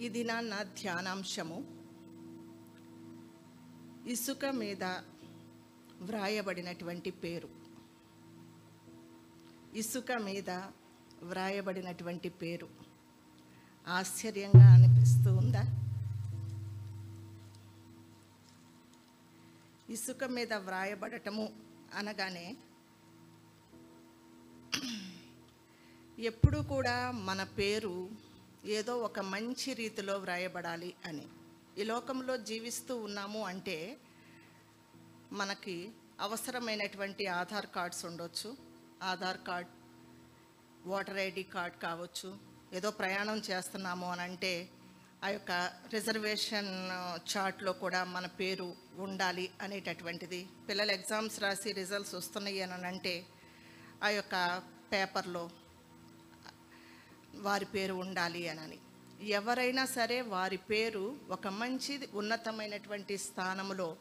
ఈ దినాన్న ధ్యానాంశము. ఇసుక మీద వ్రాయబడినటువంటి పేరు. ఇసుక మీద వ్రాయబడినటువంటి పేరు. ఆశ్చర్యంగా అనిపిస్తూ ఉందా? ఇసుక మీద వ్రాయబడటము అనగానే ఎప్పుడు కూడా మన పేరు ఏదో ఒక మంచి రీతిలో వ్రాయబడాలి అని. ఈ లోకంలో జీవిస్తూ ఉన్నాము అంటే మనకి అవసరమైనటువంటి ఆధార్ కార్డ్స్ ఉండొచ్చు. Aadhaar card voter ID card కావచ్చు. ఏదో ప్రయాణం చేస్తున్నాము అని అంటే ఆ యొక్క రిజర్వేషన్ చార్ట్లో కూడా మన పేరు ఉండాలి అనేటటువంటిది. పిల్లలు ఎగ్జామ్స్ రాసి రిజల్ట్స్ వస్తున్నాయి అని అంటే ఆ యొక్క పేపర్లో వారి పేరు ఉండాలి అనని. ఎవరైనా సరే వారి పేరు ఒక మంచి ఉన్నతమైనటువంటి స్థానంలో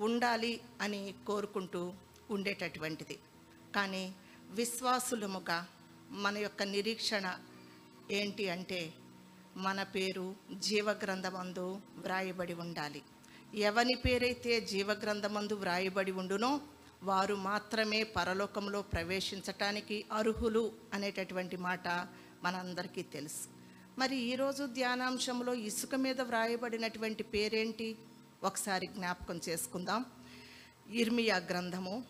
ఉండాలి అని కోరుకుంటూ ఉండేటటువంటిది. కానీ విశ్వాసులముగా మన యొక్క నిరీక్షణ ఏంటి అంటే మన పేరు జీవగ్రంథమందు వ్రాయబడి ఉండాలి. ఎవని పేరైతే జీవగ్రంథమందు వ్రాయబడి ఉండునో వారు మాత్రమే పరలోకంలో ప్రవేశించటానికి అర్హులు అనేటటువంటి మాట మనందరికీ తెలుసు. మరి ఈరోజు ధ్యానాంశంలో ఇసుక మీద వ్రాయబడినటువంటి పేరేంటి? ఒకసారి జ్ఞాపకం చేసుకుందాం. ఇర్మియా గ్రంథము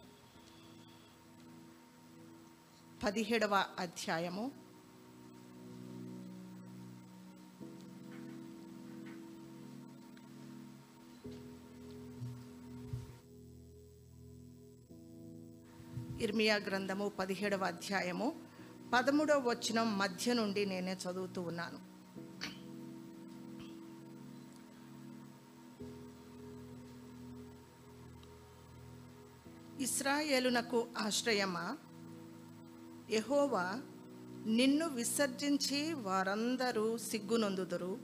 పదిహేడవ అధ్యాయము. ఇర్మియా గ్రంథము పదిహేడవ అధ్యాయము. పదమూడవ వచనం మధ్య నుండి నేనే చదువుతూ ఉన్నాను. ఇస్రాయేలునకు ఆశ్రయమా? ఎహోవా నిన్ను విసర్జించి వారందరూ సిగ్గునొందుదురు.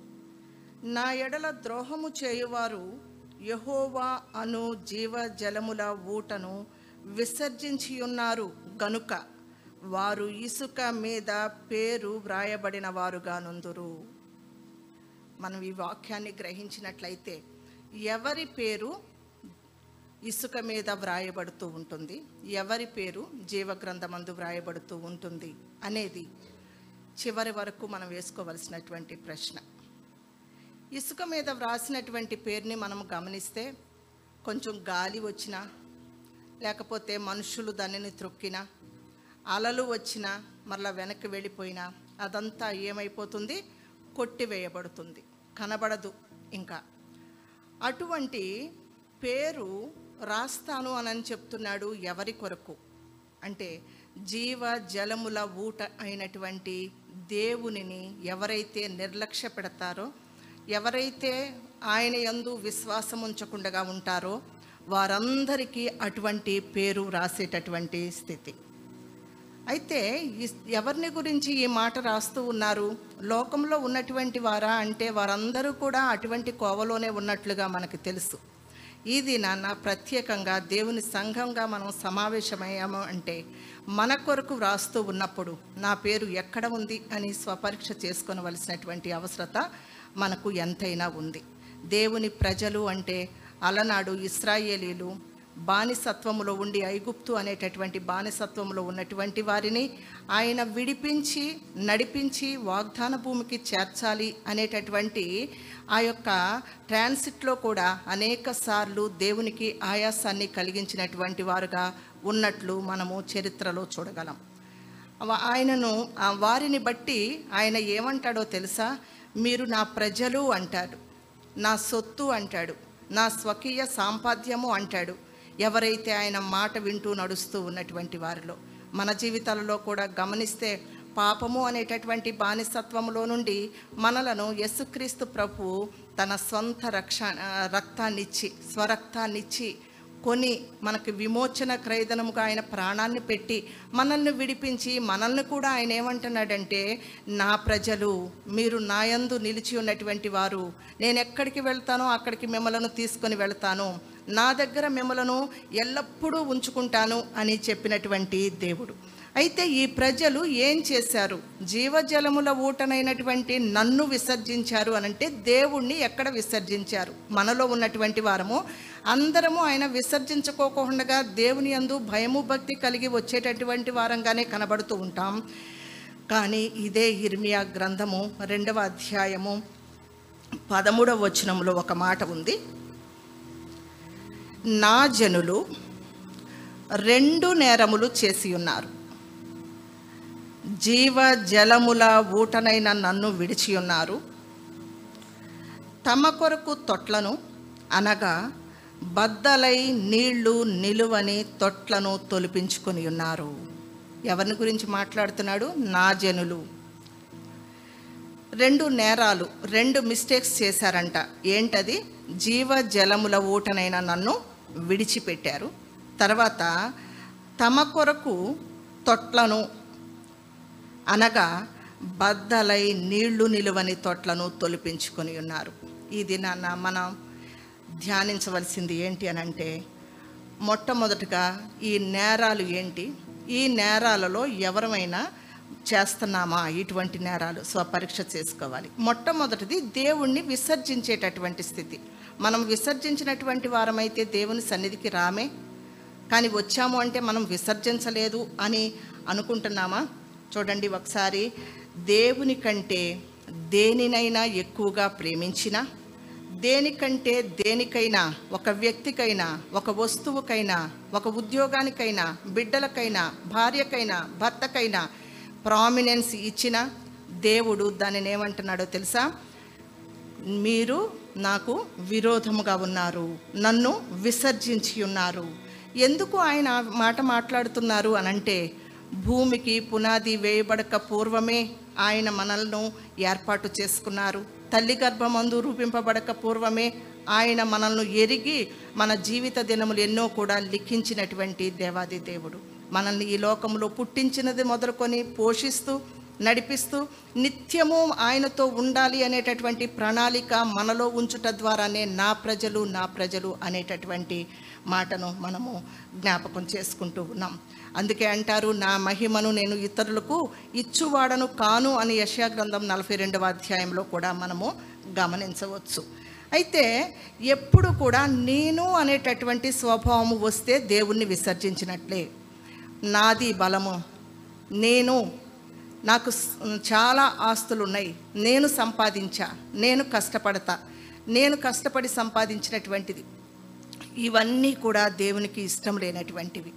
నా ఎడల ద్రోహము చేయువారు యహోవా అను జీవజలముల ఊటను విసర్జించియున్నారు గనుక. వారు ఇసుక మీద పేరు వ్రాయబడిన వారుగా నుందురు మనం ఈ వాక్యాన్ని గ్రహించినట్లయితే ఎవరి పేరు ఇసుక మీద వ్రాయబడుతూ ఉంటుంది? ఎవరి పేరు జీవగ్రంథమందు వ్రాయబడుతూ ఉంటుంది? అనేది చివరి వరకు మనం వేసుకోవలసినటువంటి ప్రశ్న. ఇసుక మీద వ్రాసినటువంటి పేరుని మనం గమనిస్తే కొంచెం గాలి వచ్చినా లేకపోతే మనుషులు దానిని త్రొక్కినా అలలు వచ్చినా మరలా వెనక్కి వెళ్ళిపోయినా అదంతా ఏమైపోతుంది? కొట్టివేయబడుతుంది. కనబడదు ఇంకా. అటువంటి పేరు రాస్తాను అని చెప్తున్నాడు ఎవరి కొరకు? అంటే జీవ జలముల ఊట అయినటువంటి దేవునిని ఎవరైతే నిర్లక్ష్య పెడతారో ఎవరైతే ఆయన యందు విశ్వాసం ఉంచకుండా ఉంటారో వారందరికీ అటువంటి పేరు రాసేటటువంటి స్థితి. అయితే ఎవరిని గురించి ఈ మాట రాస్తూ ఉన్నారు? లోకంలో ఉన్నటువంటి వారా? అంటే వారందరూ కూడా అటువంటి కోవలోనే ఉన్నట్లుగా మనకు తెలుసు. ఈ నాన్న ప్రత్యేకంగా దేవుని సంఘంగా మనం సమావేశమయ్యాము అంటే మన కొరకు వ్రాస్తూ ఉన్నప్పుడు నా పేరు ఎక్కడ ఉంది? అని స్వపరీక్ష చేసుకొనవలసినటువంటి అవసరత మనకు ఎంతైనా ఉంది. దేవుని ప్రజలు అంటే అలనాడు ఇస్రాయేలీలు బానిసత్వములో ఉండి ఐగుప్తు అనేటటువంటి బానిసత్వంలో ఉన్నటువంటి వారిని ఆయన విడిపించి నడిపించి వాగ్దాన భూమికి చేర్చాలి అనేటటువంటి ఆ యొక్క ట్రాన్సిట్లో కూడా అనేక సార్లు దేవునికి ఆయాసాన్ని కలిగించినటువంటి వారుగా ఉన్నట్లు మనము చరిత్రలో చూడగలం. ఆయనను ఆ వారిని బట్టి ఆయన ఏమంటాడో తెలుసా? మీరు నా ప్రజలు అంటాడు నా సొత్తు అంటాడు నా స్వకీయ సాంపాద్యము అంటాడు ఎవరైతే ఆయన మాట వింటూ నడుస్తూ ఉన్నటువంటి వారిలో మన జీవితాలలో కూడా గమనిస్తే పాపము అనేటటువంటి బానిసత్వములో నుండి మనలను యేసుక్రీస్తు ప్రభు తన సొంత రక్ష రక్తాన్నిచ్చి స్వరక్తాన్నిచ్చి కొని మనకి విమోచన క్రయదనముగా ఆయన ప్రాణాన్ని పెట్టి మనల్ని విడిపించి మనల్ని కూడా ఆయన ఏమంటున్నాడంటే నా ప్రజలు మీరు నాయందు నిలిచి ఉన్నటువంటి వారు నేను ఎక్కడికి వెళ్తానో అక్కడికి మిమ్మలను తీసుకొని వెళ్తాను. నా దగ్గర మిమ్మలను ఎల్లప్పుడూ ఉంచుకుంటాను అని చెప్పినటువంటి దేవుడు. అయితే ఈ ప్రజలు ఏం చేశారు? జీవజలముల ఊటనైనటువంటి నన్ను విసర్జించారు అనంటే దేవుణ్ణి ఎక్కడ విసర్జించారు? మనలో ఉన్నటువంటి వారము. అందరము ఆయన విసర్జించుకోకుండా దేవుని యందు భయము భక్తి కలిగి వచ్చేటటువంటి వారంగానే కనబడుతూ ఉంటాం. కానీ ఇదే ఇర్మియా గ్రంథము రెండవ అధ్యాయము పదమూడవ వచనంలో ఒక మాట ఉంది. నా జనులు రెండు నేరములు చేసి ఉన్నారు. జీవ జలముల ఊటనైన నన్ను విడిచి ఉన్నారు. తమ కొరకు తొట్లను అనగా బద్దలై నీళ్ళు నిలువని తొట్లను తొలిపించుకొని ఉన్నారు. ఎవరిని గురించి మాట్లాడుతున్నాడు? నా జనులు. రెండు నేరాలు రెండు మిస్టేక్స్ చేశారంట. ఏంటది? జీవ జలముల ఓటనైన నన్ను విడిచిపెట్టారు. తర్వాత తమ కొరకు తొట్లను అనగా బద్దలై నీళ్ళు నిలువని తొట్లను తొలిపించుకొని ఉన్నారు. ఈ దినాన్న మనం ధ్యానించవలసింది ఏంటి అని అంటే మొట్టమొదటిగా ఈ నేరాలు ఏంటి? ఈ నేరాలలో ఎవరమైనా చేస్తున్నామా ఇటువంటి నేరాలు స్వపరీక్ష చేసుకోవాలి. మొట్టమొదటిది దేవుణ్ణి విసర్జించేటటువంటి స్థితి. మనం విసర్జించినటువంటి వారమైతే దేవుని సన్నిధికి రామే. కానీ వచ్చాము అంటే మనం విసర్జించలేదు అని అనుకుంటున్నామా? చూడండి ఒకసారి. దేవుని కంటే దేనినైనా ఎక్కువగా ప్రేమించిన దేనికంటే దేనికైనా ఒక వ్యక్తికైనా ఒక వస్తువుకైనా ఒక ఉద్యోగానికైనా బిడ్డలకైనా భార్యకైనా భర్తకైనా ప్రామినెన్స్ ఇచ్చిన దేవుడు దానిని ఏమంటున్నాడో తెలుసా? మీరు నాకు విరోధముగా ఉన్నారు నన్ను విసర్జించి ఉన్నారు. ఎందుకు ఆయన మాట మాట్లాడుతున్నారు అనంటే భూమికి పునాది వేయబడక పూర్వమే ఆయన మనల్ని ఏర్పాటు చేసుకున్నారు. తల్లి గర్భమందు రూపింపబడక పూర్వమే ఆయన మనల్ని ఎరిగి మన జీవిత దినములు ఎన్నో కూడా లిఖించినటువంటి దేవాది దేవుడు. మనల్ని ఈ లోకంలో పుట్టించినది మొదలుకొని పోషిస్తూ నడిపిస్తూ నిత్యము ఆయనతో ఉండాలి అనేటటువంటి ప్రణాళిక మనలో ఉంచుట ద్వారానే నా ప్రజలు నా ప్రజలు అనేటటువంటి మాటను మనము జ్ఞాపకం చేసుకుంటూ ఉన్నాం. అందుకే అంటారు నా మహిమను నేను ఇతరులకు ఇచ్చువాడను కాను అని యశా గ్రంథం నలభై రెండవ అధ్యాయంలో కూడా మనము గమనించవచ్చు. అయితే ఎప్పుడు కూడా నేను అనేటటువంటి స్వభావము వస్తే దేవుణ్ణి విసర్జించినట్లే. నాది బలము. నేను నాకు చాలా ఆస్తులు ఉన్నాయి నేను సంపాదించా. నేను కష్టపడతా. నేను కష్టపడి సంపాదించినటువంటిది. ఇవన్నీ కూడా దేవునికి ఇష్టం లేనటువంటివి.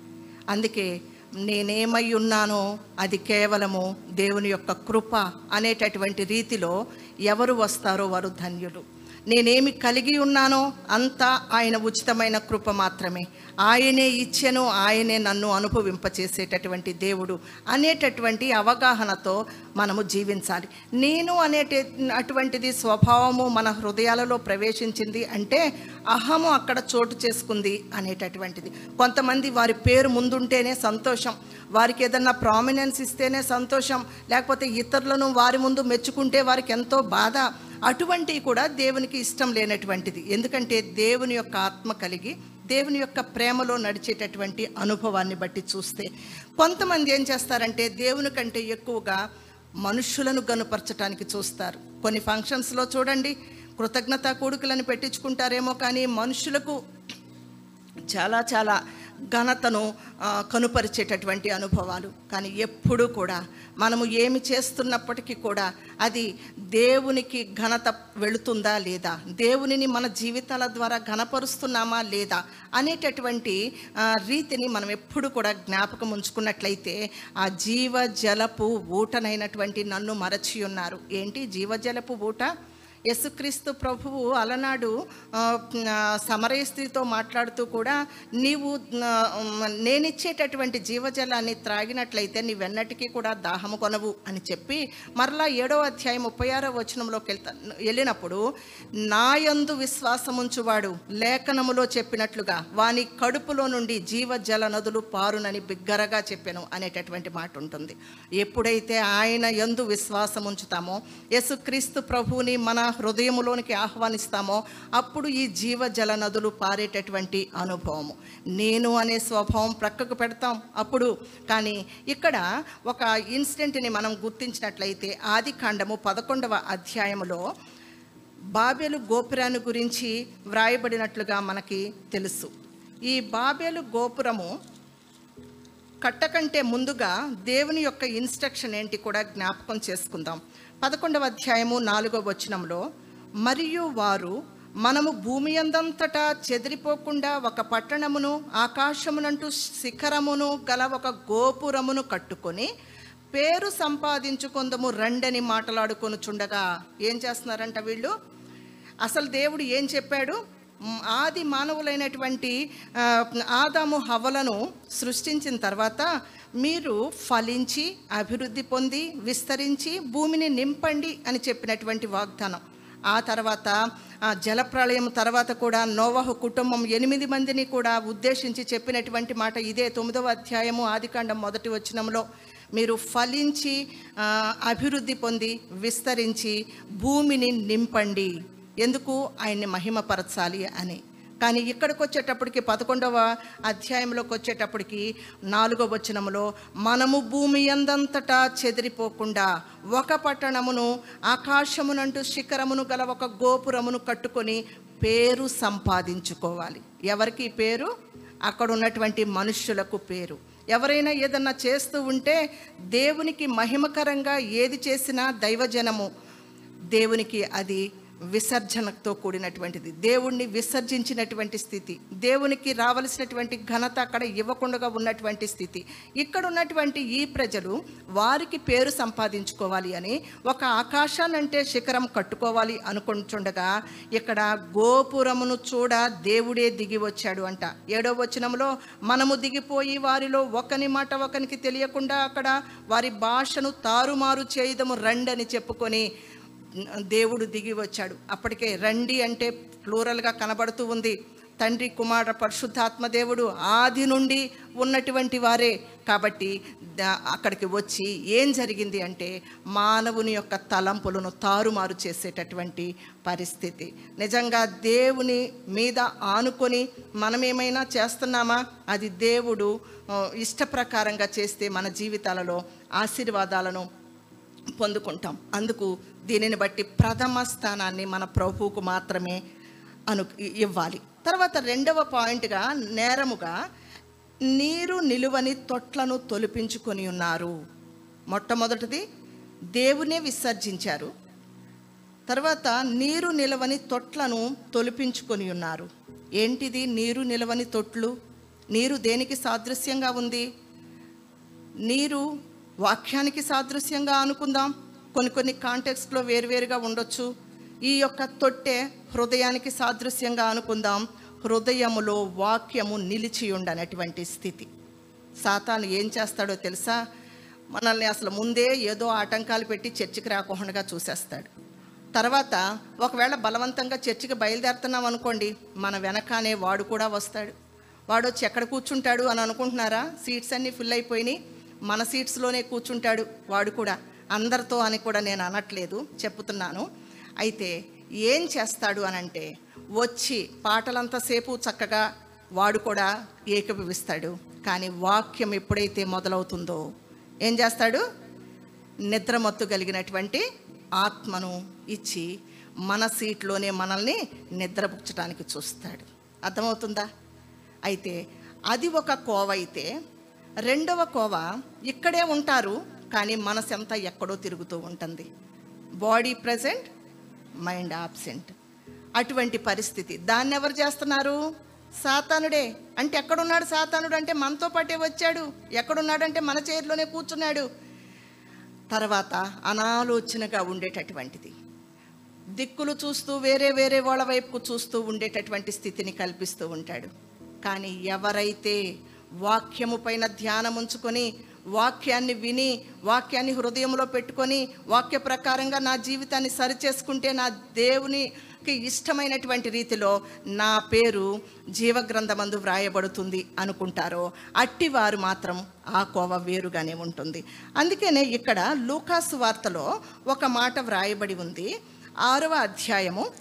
అందుకే నేనేమై ఉన్నానో అది కేవలము దేవుని యొక్క కృప అనేటటువంటి రీతిలో ఎవరు వస్తారో వారు ధన్యులు. నేనేమి కలిగి ఉన్నానో అంతా ఆయన ఉచితమైన కృప మాత్రమే. ఆయనే ఇచ్చెను ఆయనే నన్ను అనుభవింపచేసేటటువంటి దేవుడు అనేటటువంటి అవగాహనతో మనము జీవించాలి. నేను అనేట అటువంటిది స్వభావము మన హృదయాలలో ప్రవేశించింది అంటే అహము అక్కడ చోటు చేసుకుంది అనేటటువంటిది. కొంతమంది వారి పేరు ముందుంటేనే సంతోషం. వారికి ఏదన్నా ప్రామినెన్స్ ఇస్తేనే సంతోషం. లేకపోతే ఇతరులను వారి ముందు మెచ్చుకుంటే వారికి ఎంతో బాధ. అటువంటివి కూడా దేవునికి ఇష్టం లేనటువంటిది. ఎందుకంటే దేవుని యొక్క ఆత్మ కలిగి దేవుని యొక్క ప్రేమలో నడిచేటటువంటి అనుభవాన్ని బట్టి చూస్తే కొంతమంది ఏం చేస్తారంటే దేవుని కంటే ఎక్కువగా మనుషులను గనుపరచడానికి చూస్తారు. కొన్ని ఫంక్షన్స్లో చూడండి కృతజ్ఞత కూడుకులను పెట్టించుకుంటారేమో కానీ మనుషులకు చాలా చాలా ఘనతను కనుపరిచేటటువంటి అనుభవాలు. కానీ ఎప్పుడూ కూడా మనము ఏమి చేస్తున్నప్పటికీ కూడా అది దేవునికి ఘనత వెళుతుందా లేదా? దేవునిని మన జీవితాల ద్వారా ఘనపరుస్తున్నామా లేదా? అనేటటువంటి రీతిని మనం ఎప్పుడు కూడా జ్ఞాపకం ఉంచుకున్నట్లయితే ఆ జీవ జలపు ఊటనైనటువంటి నన్ను మరచి ఉన్నారు ఏంటి? జీవజలపు ఊట? యేసుక్రీస్తు ప్రభువు అలనాడు సమరయస్త్రీతో మాట్లాడుతూ కూడా నీవు నేనిచ్చేటటువంటి జీవజలాన్ని త్రాగినట్లయితే నీవెన్నటికీ కూడా దాహము కొనవు అని చెప్పి మరలా ఏడో అధ్యాయం ముప్పై ఆరో వచనంలోకి వెళ్తా వెళ్ళినప్పుడు నాయందు విశ్వాసముంచువాడు లేఖనములో చెప్పినట్లుగా వాని కడుపులో నుండి జీవజల నదులు పారునని బిగ్గరగా చెప్పాను అనేటటువంటి మాట ఉంటుంది. ఎప్పుడైతే ఆయన యందు విశ్వాసం ఉంచుతామో యేసుక్రీస్తు ప్రభువుని మన హృదయంలోనికి ఆహ్వానిస్తామో అప్పుడు ఈ జీవజల నదులు పారేటటువంటి అనుభవము. నేను అనే స్వభావం ప్రక్కకు పెడతాం అప్పుడు. కానీ ఇక్కడ ఒక ఇన్సిడెంట్ని మనం గుర్తించినట్లయితే ఆది కాండము పదకొండవ అధ్యాయములో బాబేలు గోపురాన్ని గురించి వ్రాయబడినట్లుగా మనకి తెలుసు. ఈ బాబేలు గోపురము కట్టకంటే ముందుగా దేవుని యొక్క ఇన్స్ట్రక్షన్ ఏంటి కూడా జ్ఞాపకం చేసుకుందాం. పదకొండవ అధ్యాయము నాలుగవ వచనంలో మరియు వారు మనము భూమి అందంతటా చెదిరిపోకుండా ఒక పట్టణమును ఆకాశమునంటూ శిఖరమును గల ఒక గోపురమును కట్టుకొని పేరు సంపాదించుకుందము రండని మాట్లాడుకొనుచుండగా ఏం చేస్తున్నారంట వీళ్ళు? అసలు దేవుడు ఏం చెప్పాడు? ఆది మానవులైనటువంటి ఆదాము హవలను సృష్టించిన తర్వాత మీరు ఫలించి అభివృద్ధి పొంది విస్తరించి భూమిని నింపండి అని చెప్పినటువంటి వాగ్దానం. ఆ తర్వాత ఆ జలప్రళయం తర్వాత కూడా నోవహు కుటుంబం ఎనిమిది మందిని కూడా ఉద్దేశించి చెప్పినటువంటి మాట ఇదే తొమ్మిదవ అధ్యాయము ఆదికాండం మొదటి వచనంలో. మీరు ఫలించి అభివృద్ధి పొంది విస్తరించి భూమిని నింపండి. ఎందుకు ఆయన్ని మహిమపరచాలి అని. కానీ ఇక్కడికి వచ్చేటప్పటికి పదకొండవ అధ్యాయంలోకి వచ్చేటప్పటికి నాలుగవ వచనములో మనము భూమి ఎందంతటా చెదిరిపోకుండా ఒక పట్టణమును ఆకాశమునంటూ శిఖరమును గల ఒక గోపురమును కట్టుకొని పేరు సంపాదించుకోవాలి. ఎవరికి పేరు? అక్కడ ఉన్నటువంటి మనుష్యులకు పేరు. ఎవరైనా ఏదన్నా చేస్తూ ఉంటే దేవునికి మహిమకరంగా ఏది చేసినా దైవజనము దేవునికి అది విసర్జనతో కూడినటువంటిది. దేవుణ్ణి విసర్జించినటువంటి స్థితి. దేవునికి రావలసినటువంటి ఘనత అక్కడ ఇవ్వకుండా ఉన్నటువంటి స్థితి. ఇక్కడ ఉన్నటువంటి ఈ ప్రజలు వారికి పేరు సంపాదించుకోవాలి అని ఒక ఆకాశానంటే శిఖరం కట్టుకోవాలి అనుకుంటుండగా ఇక్కడ గోపురమును చూడ దేవుడే దిగి వచ్చాడు అంట. ఏడో వచనంలో మనము దిగిపోయి వారిలో ఒకని మాట ఒకనికి తెలియకుండా అక్కడ వారి భాషను తారుమారు చేయదము రండని చెప్పుకొని దేవుడు దిగి వచ్చాడు. అప్పటికే రండి అంటే ప్లూరల్గా కనబడుతూ ఉంది. తండ్రి కుమార పరిశుద్ధాత్మ దేవుడు ఆది నుండి ఉన్నటువంటి వారే. కాబట్టి అక్కడికి వచ్చి ఏం జరిగింది అంటే మానవుని యొక్క తలంపులను తారుమారు చేసేటటువంటి పరిస్థితి. నిజంగా దేవుని మీద ఆనుకొని మనమేమైనా చేస్తున్నామా? అది దేవుడు ఇష్టప్రకారంగా చేస్తే మన జీవితాలలో ఆశీర్వాదాలను పొందుకుంటాం. అందుకు దీనిని బట్టి ప్రథమ స్థానాన్ని మన ప్రభువుకు మాత్రమే అను ఇవ్వాలి. తర్వాత రెండవ పాయింట్గా నేరముగా నీరు నిలువని తొట్లను తొలిపించుకొని ఉన్నారు. మొట్టమొదటిది దేవునే విసర్జించారు. తర్వాత నీరు నిలవని తొట్లను తొలిపించుకొని ఉన్నారు. ఏంటిది నీరు నిలవని తొట్లు? నీరు దేనికి సాదృశ్యంగా ఉంది? నీరు వాక్యానికి సాదృశ్యంగా అనుకుందాం. కొన్ని కొన్ని కాంటెక్స్ట్లో వేరువేరుగా ఉండొచ్చు. ఈ యొక్క తొట్టె హృదయానికి సాదృశ్యంగా అనుకుందాం. హృదయములో వాక్యము నిలిచి ఉండనటువంటి స్థితి. సాతాను ఏం చేస్తాడో తెలుసా? మనల్ని అసలు ముందే ఏదో ఆటంకాలు పెట్టి చర్చికి రాకుండా చూసేస్తాడు. తర్వాత ఒకవేళ బలవంతంగా చర్చికి బయలుదేరుతున్నాం అనుకోండి మన వెనకానే వాడు కూడా వస్తాడు. వాడు వచ్చి ఎక్కడ కూర్చుంటాడు అని అనుకుంటున్నారా? సీట్స్ అన్నీ ఫిల్ అయిపోయినాయి. మన సీట్స్లోనే కూర్చుంటాడు వాడు కూడా. అందరితో అని కూడా నేను అనట్లేదు చెప్తున్నాను అయితే ఏం చేస్తాడు అని అంటే వచ్చి పాటలంతసేపు చక్కగా వాడు కూడా ఏకీభవిస్తాడు. కానీ వాక్యం ఎప్పుడైతే మొదలవుతుందో ఏం చేస్తాడు? నిద్రమత్తు కలిగినటువంటి ఆత్మను ఇచ్చి మన సీట్లోనే మనల్ని నిద్రపుచ్చడానికి చూస్తాడు. అర్థమవుతుందా? అయితే అది ఒక కోవ అయితే రెండవ కోవ ఇక్కడే ఉంటారు కానీ మనసు అంతా ఎక్కడో తిరుగుతూ ఉంటుంది. Body present mind absent. అటువంటి పరిస్థితి. దాన్ని ఎవరు చేస్తున్నారు? సాతానుడే. అంటే ఎక్కడున్నాడు సాతానుడు? అంటే మనతో పాటే వచ్చాడు. ఎక్కడున్నాడంటే మన చేతిలోనే కూర్చున్నాడు. తర్వాత అనాలోచనగా ఉండేటటువంటిది. దిక్కులు చూస్తూ వేరే వేరే వాళ్ళ వైపుకు చూస్తూ ఉండేటటువంటి స్థితిని కల్పిస్తూ ఉంటాడు. కానీ ఎవరైతే వాక్యము పైన ధ్యానం ఉంచుకొని వాక్యాన్ని విని వాక్యాన్ని హృదయంలో పెట్టుకొని వాక్య ప్రకారంగా నా జీవితాన్ని సరిచేసుకుంటే నా దేవునికి ఇష్టమైనటువంటి రీతిలో నా పేరు జీవగ్రంథమందు వ్రాయబడుతుంది అనుకుంటారో అట్టివారు మాత్రం ఆ కోవ వేరుగానే ఉంటుంది. అందుకనే ఇక్కడ లూకాసు వార్తలో ఒక మాట వ్రాయబడి ఉంది. ఆరవ అధ్యాయము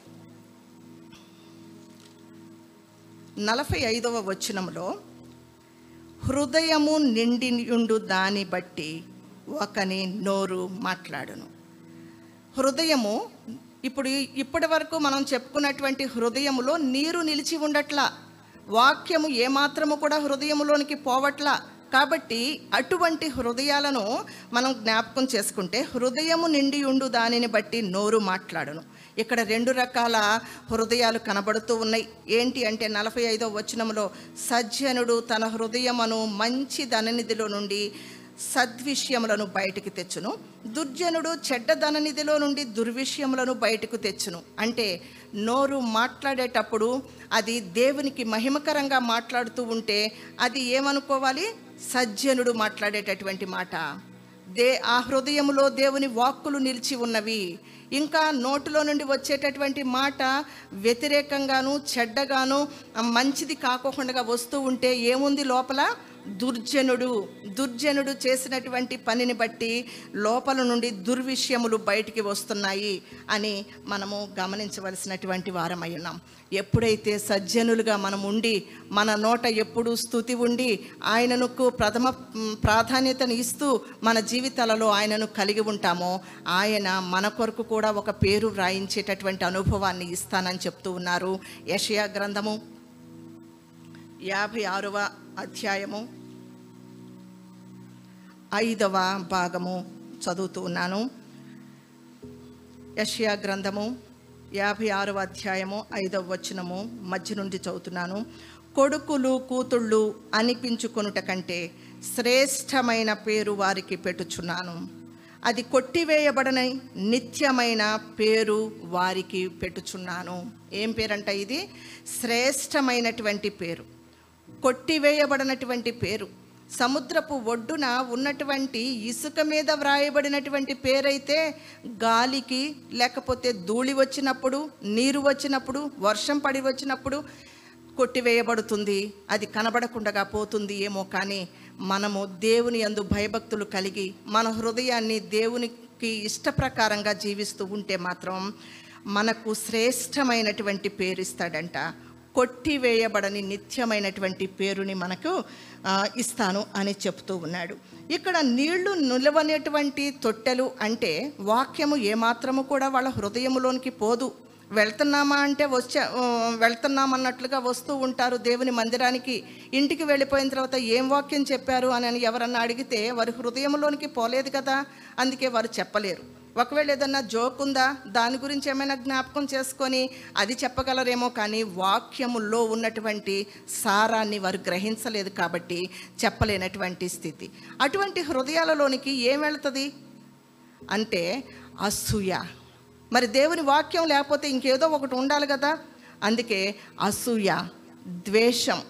నలభై ఐదవ వచనంలో హృదయము నిండియుండు దాన్ని బట్టి ఒకని నోరు మాట్లాడును. హృదయము ఇప్పుడు ఇప్పటి వరకు మనం చెప్పుకున్నటువంటి హృదయములో నీరు నిలిచి ఉండట్లా. వాక్యము ఏమాత్రము కూడా హృదయములోనికి పోవట్లా. కాబట్టి అటువంటి హృదయాలను మనం జ్ఞాపకం చేసుకుంటే హృదయము నిండి ఉండు దానిని బట్టి నోరు మాట్లాడును. ఇక్కడ రెండు రకాల హృదయాలు కనబడుతూ ఉన్నాయి. ఏంటి అంటే నలభై ఐదో వచనంలో సజ్జనుడు తన హృదయమును మంచి ధననిధిలో నుండి సద్విషయములను బయటికి తెచ్చును. దుర్జనుడు చెడ్డ ధననిధిలో నుండి దుర్విషయములను బయటకు తెచ్చును. అంటే నోరు మాట్లాడేటప్పుడు అది దేవునికి మహిమకరంగా మాట్లాడుతూ ఉంటే అది ఏమనుకోవాలి? సజ్జనుడు మాట్లాడేటటువంటి మాట. దే ఆ హృదయములో దేవుని వాక్కులు నిలిచి ఉన్నవి. ఇంకా నోటిలో నుండి వచ్చేటటువంటి మాట వ్యతిరేకంగాను చెడ్డగాను మంచిది కాకోకుండా వస్తూ ఉంటే ఏముంది లోపల? దుర్జనుడు దుర్జనుడు చేసినటువంటి పనిని బట్టి లోపల నుండి దుర్విషయములు బయటికి వస్తున్నాయి అని మనము గమనించవలసినటువంటి వారమై ఉన్నాం. ఎప్పుడైతే సజ్జనులుగా మనం ఉండి మన నోట ఎప్పుడు స్థుతి ఉండి ఆయనకు ప్రథమ ప్రాధాన్యతను ఇస్తూ మన జీవితాలలో ఆయనను కలిగి ఉంటామో ఆయన మన కొరకు కూడా ఒక పేరు వ్రాయించేటటువంటి అనుభవాన్ని ఇస్తానని చెప్తూ ఉన్నారు. యషయా గ్రంథము యాభై ఆరవ అధ్యాయము ఐదవ భాగము చదువుతూ ఉన్నాను. యషియా గ్రంథము యాభై ఆరవ అధ్యాయము ఐదవ వచనము మధ్య నుండి చదువుతున్నాను. కొడుకులు కూతుళ్ళు అనిపించుకొనుట కంటే శ్రేష్టమైన పేరు వారికి పెట్టుచున్నాను. అది కొట్టివేయబడని నిత్యమైన పేరు వారికి పెట్టుచున్నాను. ఏం పేరంట ఇది? శ్రేష్టమైనటువంటి పేరు. కొట్టివేయబడినటువంటి పేరు. సముద్రపు ఒడ్డున ఉన్నటువంటి ఇసుక మీద వ్రాయబడినటువంటి పేరైతే గాలికి లేకపోతే ధూళి వచ్చినప్పుడు నీరు వచ్చినప్పుడు వర్షం పడి వచ్చినప్పుడు కొట్టివేయబడుతుంది. అది కనబడకుండా పోతుంది ఏమో కానీ మనము దేవుని యందు భయభక్తులు కలిగి మన హృదయాన్ని దేవునికి ఇష్టప్రకారంగా జీవిస్తూ ఉంటే మాత్రం మనకు శ్రేష్టమైనటువంటి పేరు ఇస్తాడంట. కొట్టివేయబడని నిత్యమైనటువంటి పేరుని మనకు ఇస్తాను అని చెప్తూ ఉన్నాడు. ఇక్కడ నీళ్ళు నిలవనేటువంటి తొట్టెలు అంటే వాక్యము ఏమాత్రము కూడా వాళ్ళ హృదయములోనికి పోదు. వెళ్తున్నామా అంటే వచ్చే వెళ్తున్నామన్నట్లుగా వస్తూ ఉంటారు దేవుని మందిరానికి. ఇంటికి వెళ్ళిపోయిన తర్వాత ఏం వాక్యం చెప్పారు అని ఎవరన్నా అడిగితే వారి హృదయంలోనికి పోలేదు కదా అందుకే వారు చెప్పలేరు. ఒకవేళ ఏదన్నా జోక్ ఉందా? దాని గురించి ఏమైనా జ్ఞాపకం చేసుకొని అది చెప్పగలరేమో కానీ వాక్యముల్లో ఉన్నటువంటి సారాన్ని వారు గ్రహించలేదు కాబట్టి చెప్పలేనటువంటి స్థితి. అటువంటి హృదయాలలోనికి ఏం వెళుతుంది? అంటే అసూయ. మరి దేవుని వాక్యం లేకపోతే ఇంకేదో ఒకటి ఉండాలి కదా? అందుకే అసూయ ద్వేషం.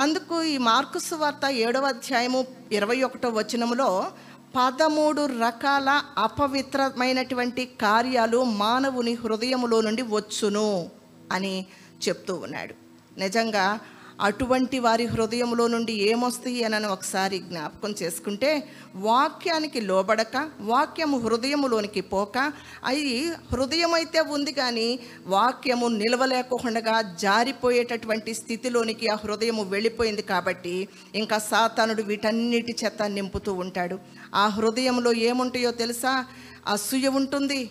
అందుకు ఈ మార్కుసు వార్త ఏడవ అధ్యాయము ఇరవై ఒకటో వచనములో పదమూడు రకాల అపవిత్రమైనటువంటి కార్యాలు మానవుని హృదయములో నుండి వచ్చును అని చెప్తూ ఉన్నాడు. నిజంగా అటువంటి వారి హృదయంలో నుండి ఏమొస్తాయి అని ఒకసారి జ్ఞాపకం చేసుకుంటే వాక్యానికి లోబడక వాక్యము హృదయములోనికి పోక అవి హృదయమైతే ఉంది కానీ వాక్యము నిలవలేకుండా జారిపోయేటటువంటి స్థితిలోనికి ఆ హృదయము వెళ్ళిపోయింది కాబట్టి ఇంకా సాతానుడు వీటన్నిటి చెత్త నింపుతూ ఉంటాడు. ఆ హృదయంలో ఏముంటాయో తెలుసా? అసూయ ఉంటుంది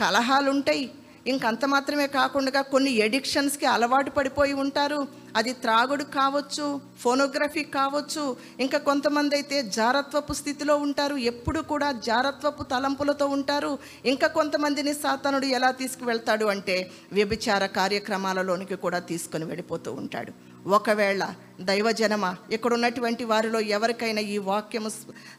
కలహాలు ఉంటాయి ఇంకంత మాత్రమే కాకుండా కొన్ని ఎడిక్షన్స్కి అలవాటు పడిపోయి ఉంటారు. అది త్రాగుడు కావచ్చు ఫోనోగ్రఫీ కావచ్చు ఇంకా కొంతమంది అయితే జారత్వపు స్థితిలో ఉంటారు. ఎప్పుడు కూడా జారత్వపు తలంపులతో ఉంటారు. ఇంకా కొంతమందిని సాతానుడు ఎలా తీసుకువెళ్తాడు అంటే వ్యభిచార కార్యక్రమాలలోనికి కూడా తీసుకొని వెళ్ళిపోతూ ఉంటాడు. ఒకవేళ దైవజనమ ఇక్కడ ఉన్నటువంటి వారిలో ఎవరికైనా ఈ వాక్యము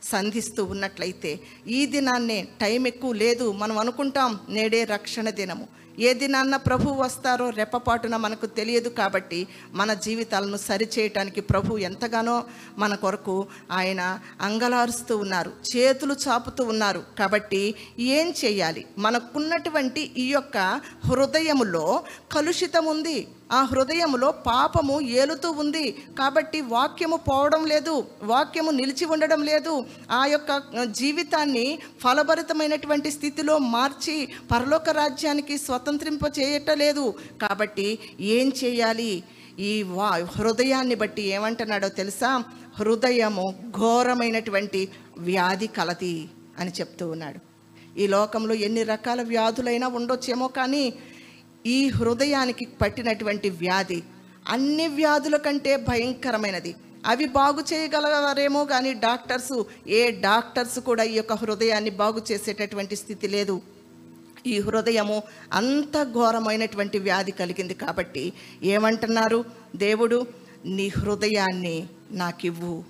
సంధిస్తూ ఉన్నట్లయితే ఈ దినాన్నే టైం ఎక్కువ లేదు. మనం అనుకుంటాం నేడే రక్షణ దినము. ఏది నాన్న ప్రభు వస్తారో రెప్పపాటున మనకు తెలియదు కాబట్టి మన జీవితాలను సరిచేయటానికి ప్రభు ఎంతగానో మన కొరకు ఆయన అంగలారుస్తూ ఉన్నారు చేతులు చాపుతూ ఉన్నారు. కాబట్టి ఏం చేయాలి? మనకున్నటువంటి ఈ యొక్క హృదయములో కలుషితం ఉంది ఆ హృదయంలో పాపము ఏలుతూ ఉంది. కాబట్టి వాక్యము పోవడం లేదు వాక్యము నిలిచి ఉండడం లేదు. ఆ యొక్క జీవితాన్ని ఫలభరితమైనటువంటి స్థితిలో మార్చి పరలోక రాజ్యానికి స్వతంత్రింప చేయటలేదు. కాబట్టి ఏం చేయాలి? ఈ వా హృదయాన్ని బట్టి ఏమంటున్నాడో తెలుసా? హృదయము ఘోరమైనటువంటి వ్యాధి కలది అని చెప్తూ ఉన్నాడు. ఈ లోకంలో ఎన్ని రకాల వ్యాధులైనా ఉండొచ్చేమో కానీ ఈ హృదయానికి పట్టినటువంటి వ్యాధి అన్ని వ్యాధుల కంటే భయంకరమైనది. అవి బాగు చేయగలవారేమో కానీ డాక్టర్స్ ఏ డాక్టర్స్ కూడా ఈ యొక్క హృదయాన్ని బాగు చేసేటటువంటి స్థితి లేదు. ఈ హృదయము అంత ఘోరమైనటువంటి వ్యాధి కలిగింది కాబట్టి ఏమంటున్నారు? దేవుడు నీ హృదయాన్ని నాకివ్వు.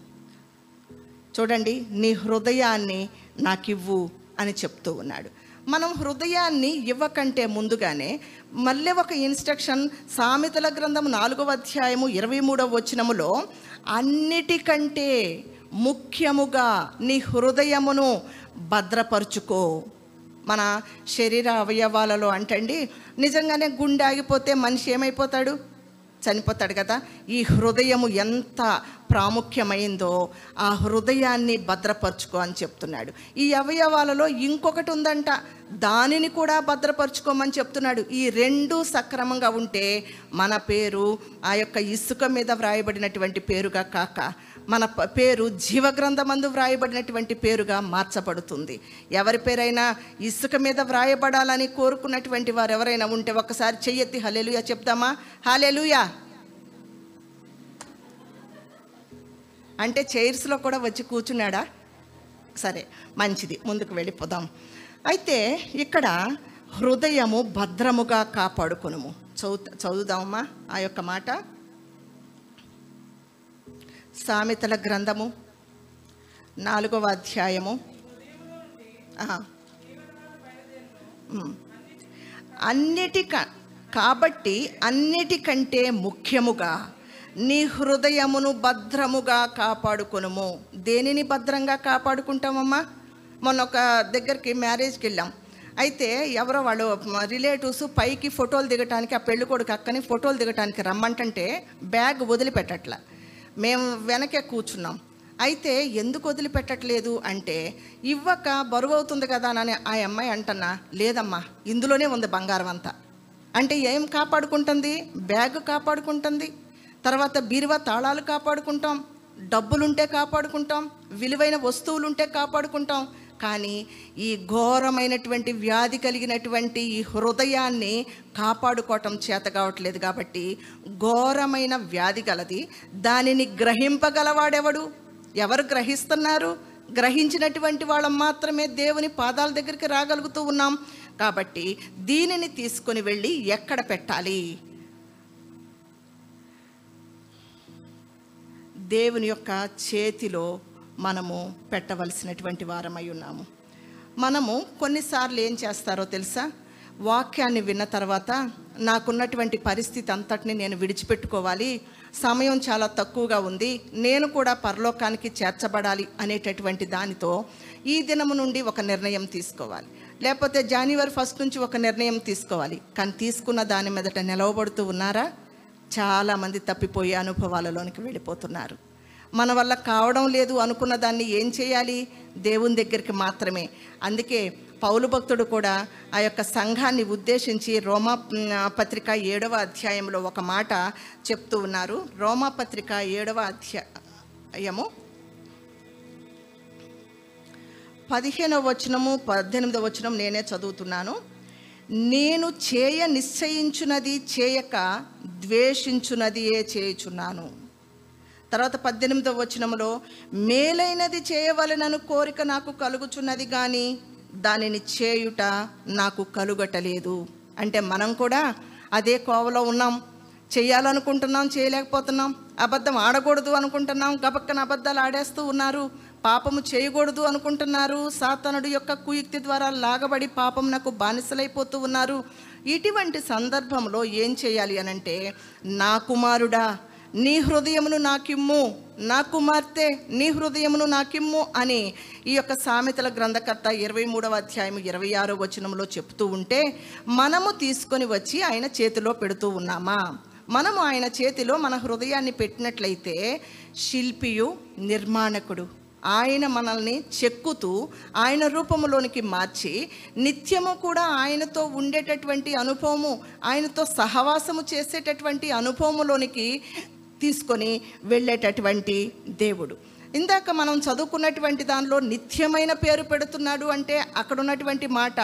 చూడండి నీ హృదయాన్ని నాకివ్వు అని చెప్తూ ఉన్నాడు. మనం హృదయాన్ని ఇవ్వకంటే ముందుగానే మళ్ళీ ఒక ఇన్స్ట్రక్షన్ సామెతల గ్రంథం నాలుగవ అధ్యాయము ఇరవై మూడవ వచనములో అన్నిటికంటే ముఖ్యముగా నీ హృదయమును భద్రపరుచుకో. మన శరీర అవయవాలలో అంటండి నిజంగానే గుండె ఆగిపోతే మనిషి ఏమైపోతాడు? చనిపోతాడు కదా ఈ హృదయము ఎంత ప్రాముఖ్యమైందో ఆ హృదయాన్ని భద్రపరచుకో అని చెప్తున్నాడు. ఈ అవయవాలలో ఇంకొకటి ఉందంట దానిని కూడా భద్రపరచుకోమని చెప్తున్నాడు. ఈ రెండు సక్రమంగా ఉంటే మన పేరు ఆ యొక్క ఇసుక మీద వ్రాయబడినటువంటి పేరుగా కాక మన పేరు జీవగ్రంథమందు వ్రాయబడినటువంటి పేరుగా మార్చబడుతుంది. ఎవరి పేరైనా ఇసుక మీద వ్రాయబడాలని కోరుకున్నటువంటి వారు ఎవరైనా ఉంటే ఒకసారి చెయ్యెత్తి హలెలుయా చెప్తామా? హాలేలుయా అంటే చైర్స్లో కూడా వచ్చి కూర్చున్నాడా? సరే మంచిది. ముందుకు వెళ్ళిపోదాం. అయితే ఇక్కడ హృదయము భద్రముగా కాపాడుకునుము. చదువు చదువుదామమ్మా ఆ యొక్క మాట? సామెతల గ్రంథము నాలుగవ అధ్యాయము. అన్నిటి కాబట్టి అన్నిటికంటే ముఖ్యముగా నీ హృదయమును భద్రముగా కాపాడుకునుము. దేనిని భద్రంగా కాపాడుకుంటామమ్మా? మొన్న ఒక దగ్గరికి మ్యారేజ్కి వెళ్ళాం. అయితే ఎవరో వాళ్ళు రిలేటివ్స్ పైకి ఫోటోలు దిగటానికి ఆ పెళ్ళికొడుకు అక్కని ఫోటోలు దిగటానికి రమ్మంటంటే బ్యాగ్ వదిలిపెట్టట్ల. మేము వెనకే కూర్చున్నాం. అయితే ఎందుకు వదిలిపెట్టట్లేదు అంటే ఇవ్వక బరువు అవుతుంది కదా అని ఆ అమ్మాయి అంటన్నా లేదమ్మా ఇందులోనే ఉంది బంగారం అంతా. అంటే ఏం కాపాడుకుంటుంది? బ్యాగ్ కాపాడుకుంటుంది. తర్వాత బీరువా తాళాలు కాపాడుకుంటాం. డబ్బులుంటే కాపాడుకుంటాం. విలువైన వస్తువులుంటే కాపాడుకుంటాం. కానీ ఈ ఘోరమైనటువంటి వ్యాధి కలిగినటువంటి ఈ హృదయాన్ని కాపాడుకోవటం చేత కావట్లేదు కాబట్టి ఘోరమైన వ్యాధి గలది. దానిని గ్రహింపగలవాడెవడు? ఎవరు గ్రహిస్తున్నారు? గ్రహించినటువంటి వాళ్ళం మాత్రమే దేవుని పాదాల దగ్గరికి రాగలుగుతూ ఉన్నాం. కాబట్టి దీనిని తీసుకొని వెళ్ళి ఎక్కడ పెట్టాలి? దేవుని యొక్క చేతిలో మనము పెట్టవలసినటువంటి వారమై ఉన్నాము. మనము కొన్నిసార్లు ఏం చేస్తారో తెలుసా? వాక్యాన్ని విన్న తర్వాత నాకున్నటువంటి పరిస్థితి అంతటిని నేను విడిచిపెట్టుకోవాలి. సమయం చాలా తక్కువగా ఉంది. నేను కూడా పరలోకానికి చేర్చబడాలి అనేటటువంటి దానితో ఈ దినము నుండి ఒక నిర్ణయం తీసుకోవాలి. లేకపోతే జనవరి ఫస్ట్ నుంచి ఒక నిర్ణయం తీసుకోవాలి. కానీ తీసుకున్న దాని మీదట నిలవబడుతూ ఉన్నారా? చాలామంది తప్పిపోయే అనుభవాలలోనికి వెళ్ళిపోతున్నారు. మన వల్ల కావడం లేదు అనుకున్న దాన్ని ఏం చేయాలి? దేవుని దగ్గరికి మాత్రమే. అందుకే పౌలు భక్తుడు కూడా ఆ యొక్క సంఘాన్ని ఉద్దేశించి రోమా పత్రిక ఏడవ అధ్యాయంలో ఒక మాట చెప్తూ ఉన్నారు. రోమా పత్రిక ఏడవ అధ్యాయము పదిహేనవ వచనము పద్దెనిమిదవ వచనం నేనే చదువుతున్నాను. నేను చేయ నిశ్చయించున్నది చేయక ద్వేషించున్నదియే చేయుచున్నాను. తర్వాత పద్దెనిమిదవ వచనములో మేలైనది చేయవలనను కోరిక నాకు కలుగుచున్నది కానీ దానిని చేయుట నాకు కలుగటలేదు. అంటే మనం కూడా అదే కోవలో ఉన్నాం. చేయాలనుకుంటున్నాం చేయలేకపోతున్నాం. అబద్ధం ఆడకూడదు అనుకుంటున్నాం. గబక్కన అబద్ధాలు ఆడేస్తూ ఉన్నారు. పాపము చేయకూడదు అనుకుంటున్నారు. సాతనుడు యొక్క కుయుక్తి ద్వారా లాగబడి పాపం నాకు బానిసలైపోతూ ఉన్నారు. ఇటువంటి సందర్భంలో ఏం చేయాలి అనంటే నా కుమారుడా నీ హృదయమును నాకిమ్ము నా కుమార్తె నీ హృదయమును నాకిమ్ము అని ఈ యొక్క సామెతల గ్రంథకర్త ఇరవై మూడవ అధ్యాయం ఇరవై ఆరో వచనంలో చెప్తూ ఉంటే మనము తీసుకొని వచ్చి ఆయన చేతిలో పెడుతూ ఉన్నామా? మనము ఆయన చేతిలో మన హృదయాన్ని పెట్టినట్లయితే శిల్పియు నిర్మాణకుడు. ఆయన మనల్ని చెక్కుతూ ఆయన రూపంలోనికి మార్చి నిత్యము కూడా ఆయనతో ఉండేటటువంటి అనుభవము ఆయనతో సహవాసము చేసేటటువంటి అనుభవములోనికి తీసుకొని వెళ్ళేటటువంటి దేవుడు. ఇందాక మనం చదువుకున్నటువంటి దానిలో నిత్యమైన పేరు పెడుతున్నాడు అంటే అక్కడ ఉన్నటువంటి మాట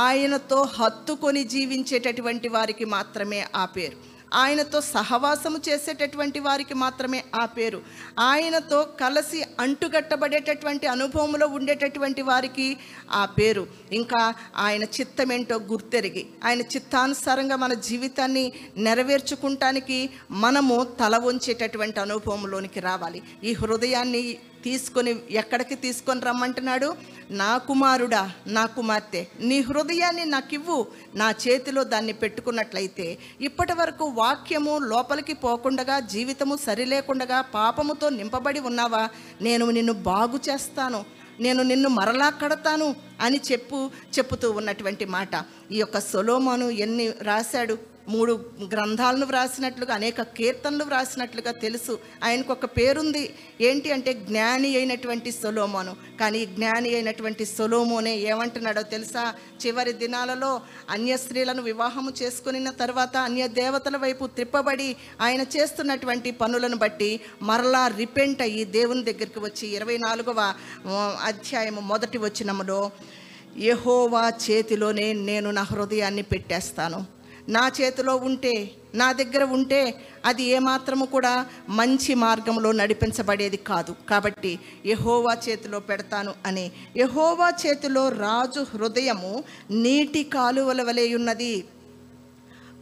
ఆయనతో హత్తుకొని జీవించేటటువంటి వారికి మాత్రమే ఆ పేరు. ఆయనతో సహవాసము చేసేటటువంటి వారికి మాత్రమే ఆ పేరు. ఆయనతో కలిసి అంటుగట్టబడేటటువంటి అనుభవంలో ఉండేటటువంటి వారికి ఆ పేరు. ఇంకా ఆయన చిత్తమేంటో గుర్తెరిగి ఆయన చిత్తానుసారంగా మన జీవితాన్ని నెరవేర్చుకుంటానికి మనము తల వంచేటటువంటి అనుభవంలోనికి రావాలి. ఈ హృదయాన్ని తీసుకొని ఎక్కడికి తీసుకొని రమ్మంటున్నాడు? నా కుమారుడా నా కుమార్తె నీ హృదయాన్ని నాకివ్వు. నా చేతిలో దాన్ని పెట్టుకున్నట్లయితే ఇప్పటి వరకు వాక్యము లోపలికి పోకుండగా జీవితము సరిలేకుండగా పాపముతో నింపబడి ఉన్నావా? నేను నిన్ను బాగు చేస్తాను. నేను నిన్ను మరలా కడతాను అని చెప్పు చెప్పుతూ ఉన్నటువంటి మాట. ఈ యొక్క సొలోమోను ఎన్ని రాశాడు? మూడు గ్రంథాలను వ్రాసినట్లుగా అనేక కీర్తనలు వ్రాసినట్లుగా తెలుసు. ఆయనకు ఒక పేరుంది. ఏంటి అంటే జ్ఞాని అయినటువంటి సొలోమోను. కానీ జ్ఞాని అయినటువంటి సొలోమోనే ఏమంటున్నాడో తెలుసా? చివరి దినాలలో అన్య స్త్రీలను వివాహము చేసుకున్న తర్వాత అన్య దేవతల వైపు త్రిప్పబడి ఆయన చేస్తున్నటువంటి పనులను బట్టి మరలా రిపెంట్ అయ్యి దేవుని దగ్గరికి వచ్చి ఇరవై నాలుగవ అధ్యాయము మొదటి వచ్చినములో యహోవా చేతిలోనే నేను నా హృదయాన్ని పెట్టేస్తాను. నా చేతిలో ఉంటే నా దగ్గర ఉంటే అది ఏమాత్రము కూడా మంచి మార్గంలో నడిపించబడేది కాదు. కాబట్టి యహోవా చేతిలో పెడతాను అని. యహోవా చేతిలో రాజు హృదయము నీటి కాలువల వలె ఉన్నది.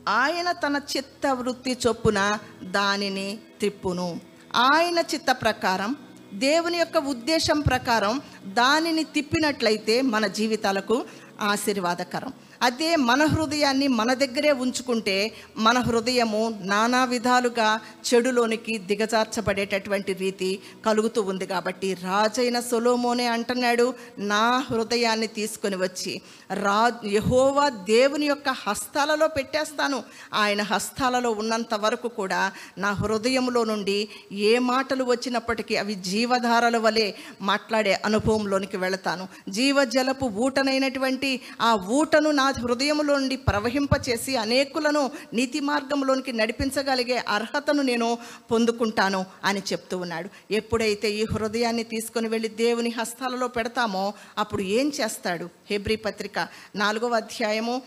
ఆయన తన చిత్త వృత్తి చొప్పున దానిని త్రిప్పును. ఆయన చిత్త ప్రకారం దేవుని యొక్క ఉద్దేశం ప్రకారం దానిని తిప్పినట్లయితే మన జీవితాలకు ఆశీర్వాదకరం. అదే మన హృదయాన్ని మన దగ్గరే ఉంచుకుంటే మన హృదయము నానా విధాలుగా చెడులోనికి దిగజార్చబడేటటువంటి రీతి కలుగుతూ ఉంది కాబట్టి రాజైన సొలోమోనే అంటున్నాడు నా హృదయాన్ని తీసుకొని వచ్చి రా యహోవా దేవుని యొక్క హస్తాలలో పెట్టేస్తాను. ఆయన హస్తాలలో ఉన్నంత వరకు కూడా నా హృదయంలో నుండి ఏ మాటలు వచ్చినప్పటికీ అవి జీవధారల వలె మాట్లాడే అనుభవంలోనికి వెళతాను. జీవజలపు ఊటనైనటువంటి ఆ ఊటను నా హృదయంలో నుండి ప్రవహింపచేసి అనేకులను నీతి మార్గంలోనికి నడిపించగలిగే అర్హతను నేను పొందుకుంటాను అని చెప్తూ ఉన్నాడు. ఎప్పుడైతే ఈ హృదయాన్ని తీసుకొని వెళ్ళి దేవుని హస్తాలలో పెడతామో అప్పుడు ఏం చేస్తాడు? హెబ్రి పత్రిక నాలుగవ అధ్యాయము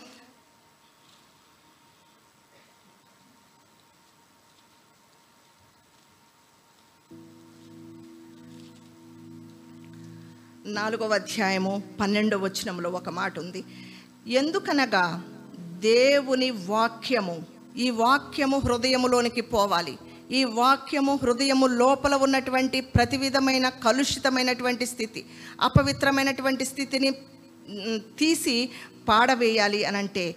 నాలుగవ అధ్యాయము పన్నెండవ వచనంలో ఒక మాట ఉంది. ఎందుకనగా దేవుని వాక్యము ఈ వాక్యము హృదయములోనికి పోవాలి. ఈ వాక్యము హృదయము లోపల ఉన్నటువంటి ప్రతి విధమైన కలుషితమైనటువంటి స్థితి అపవిత్రమైనటువంటి స్థితిని తీసి పాడవేయాలి అని అంటే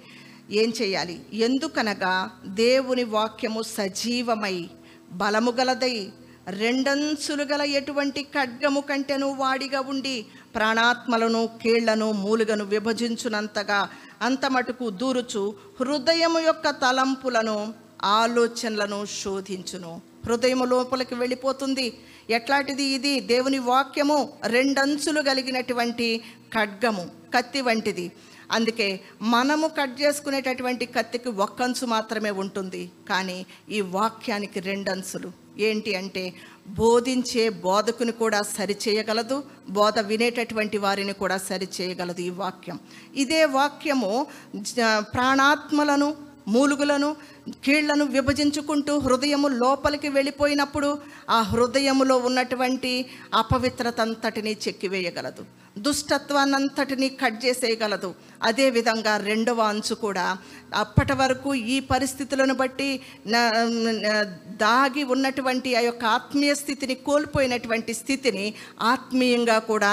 ఏం చేయాలి? ఎందుకనగా దేవుని వాక్యము సజీవమై బలము గలదై రెండంచులు గల ఎటువంటి ఖడ్గము కంటెను వాడిగా ఉండి ప్రాణాత్మలను కీళ్ళను మూలుగను విభజించునంతగా అంత మటుకు దూరుచు హృదయము యొక్క తలంపులను ఆలోచనలను శోధించును. హృదయము లోపలికి వెళ్ళిపోతుంది. ఎట్లాంటిది ఇది? దేవుని వాక్యము రెండంచులు కలిగినటువంటి ఖడ్గము కత్తి వంటిది. అందుకే మనము కట్ చేసుకునేటటువంటి కత్తికి ఒక్కంచు మాత్రమే ఉంటుంది. కానీ ఈ వాక్యానికి రెండంచులు. ఏంటి అంటే బోధించే బోధకుని కూడా సరిచేయగలదు బోధ వినేటటువంటి వారిని కూడా సరిచేయగలదు ఈ వాక్యం. ఇదే వాక్యము జ- ప్రాణాత్మలను మూలుగులను కీళ్ళను విభజించుకుంటూ హృదయము లోపలికి వెళ్ళిపోయినప్పుడు ఆ హృదయములో ఉన్నటువంటి అపవిత్రత అంతటిని చెక్కివేయగలదు. దుష్టత్వాన్నంతటిని కట్ చేసేయగలదు. అదేవిధంగా రెండవ అంచు కూడా అప్పటి వరకు ఈ పరిస్థితులను బట్టి దాగి ఉన్నటువంటి ఆ యొక్క ఆత్మీయ స్థితిని కోల్పోయినటువంటి స్థితిని ఆత్మీయంగా కూడా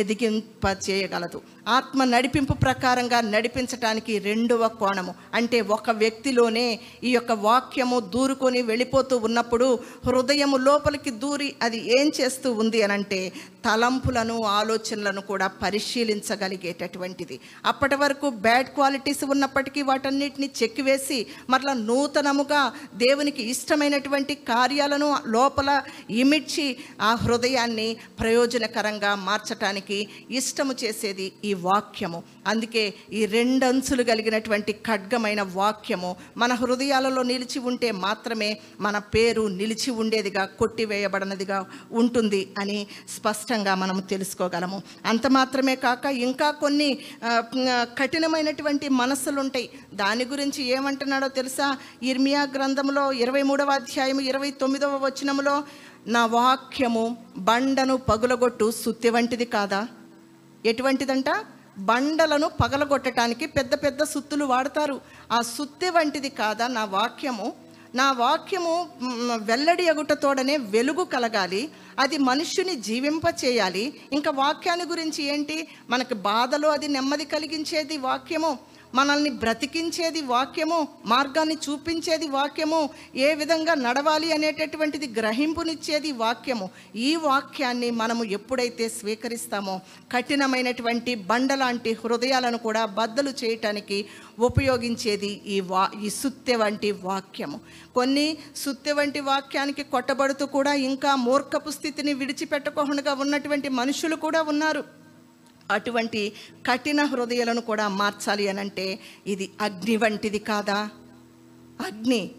ఎదిగింప చేయగలదు. ఆత్మ నడిపింపు ప్రకారంగా నడిపించటానికి రెండవ కోణము అంటే ఒక వ్యక్తిలోనే ఈ యొక్క వాక్యము దూరుకొని వెళ్ళిపోతూ ఉన్నప్పుడు హృదయము లోపలికి దూరి అది ఏం చేస్తూ ఉంది అనంటే తలంపులను ఆలోచనలను కూడా పరిశీలించగలిగేటటువంటిది. అప్పటి వరకు బ్యాడ్ క్వాలిటీస్ ఉన్నప్పటికీ వాటన్నిటిని చెక్కివేసి మరలా నూతనముగా దేవునికి ఇష్టమైనటువంటి కార్యాలను లోపల ఇమిడ్చి ఆ హృదయాన్ని ప్రయోజనకరంగా మార్చటానికి ఇష్టము చేసేది ఈ వాక్యము. అందుకే ఈ రెండంచులు కలిగినటువంటి ఖడ్గమైన వాక్యము మన హృదయాలలో నిలిచి ఉంటే మాత్రమే మన పేరు నిలిచి ఉండేదిగా కొట్టివేయబడినదిగా ఉంటుంది అని స్పష్ట స్పష్టంగా మనం తెలుసుకోగలము. అంత మాత్రమే కాక ఇంకా కొన్ని కఠినమైనటువంటి మనస్సులు ఉంటాయి దాని గురించి ఏమంటున్నాడో తెలుసా? ఇర్మియా గ్రంథంలో ఇరవై మూడవ అధ్యాయము ఇరవై తొమ్మిదవ వచనంలో నా వాక్యము బండను పగులగొట్టు సుత్తి వంటిది కాదా? ఎటువంటిదంట? బండలను పగలగొట్టడానికి పెద్ద పెద్ద సుత్తులు వాడతారు. ఆ సుత్తి వంటిది కాదా? నా వాక్యము నా వాక్యము వెల్లడి ఎగుటతోడనే వెలుగు కలగాలి అది మనుష్యుని జీవింప చేయాలి. ఇంకా వాక్యాన్ని గురించి ఏంటి? మనకు బాధలో అది నెమ్మది కలిగించేది వాక్యము. మనల్ని బ్రతికించేది వాక్యము మార్గాన్ని చూపించేది వాక్యము ఏ విధంగా నడవాలి అనేటటువంటిది గ్రహింపునిచ్చేది వాక్యము. ఈ వాక్యాన్ని మనము ఎప్పుడైతే స్వీకరిస్తామో కఠినమైనటువంటి బండలాంటి హృదయాలను కూడా బద్దలు చేయటానికి ఉపయోగించేది ఈ వా ఈ సుత్తె వంటి వాక్యము. కొన్ని సుత్తె వంటి వాక్యానికి కొట్టబడుతూ కూడా ఇంకా మూర్ఖపు స్థితిని విడిచిపెట్టకుండా ఉన్నటువంటి మనుషులు కూడా ఉన్నారు. అటువంటి కఠిన హృదయాలను కూడా మార్చాలి అని అంటే ఇది అగ్ని వంటిది కాదా? అగ్ని.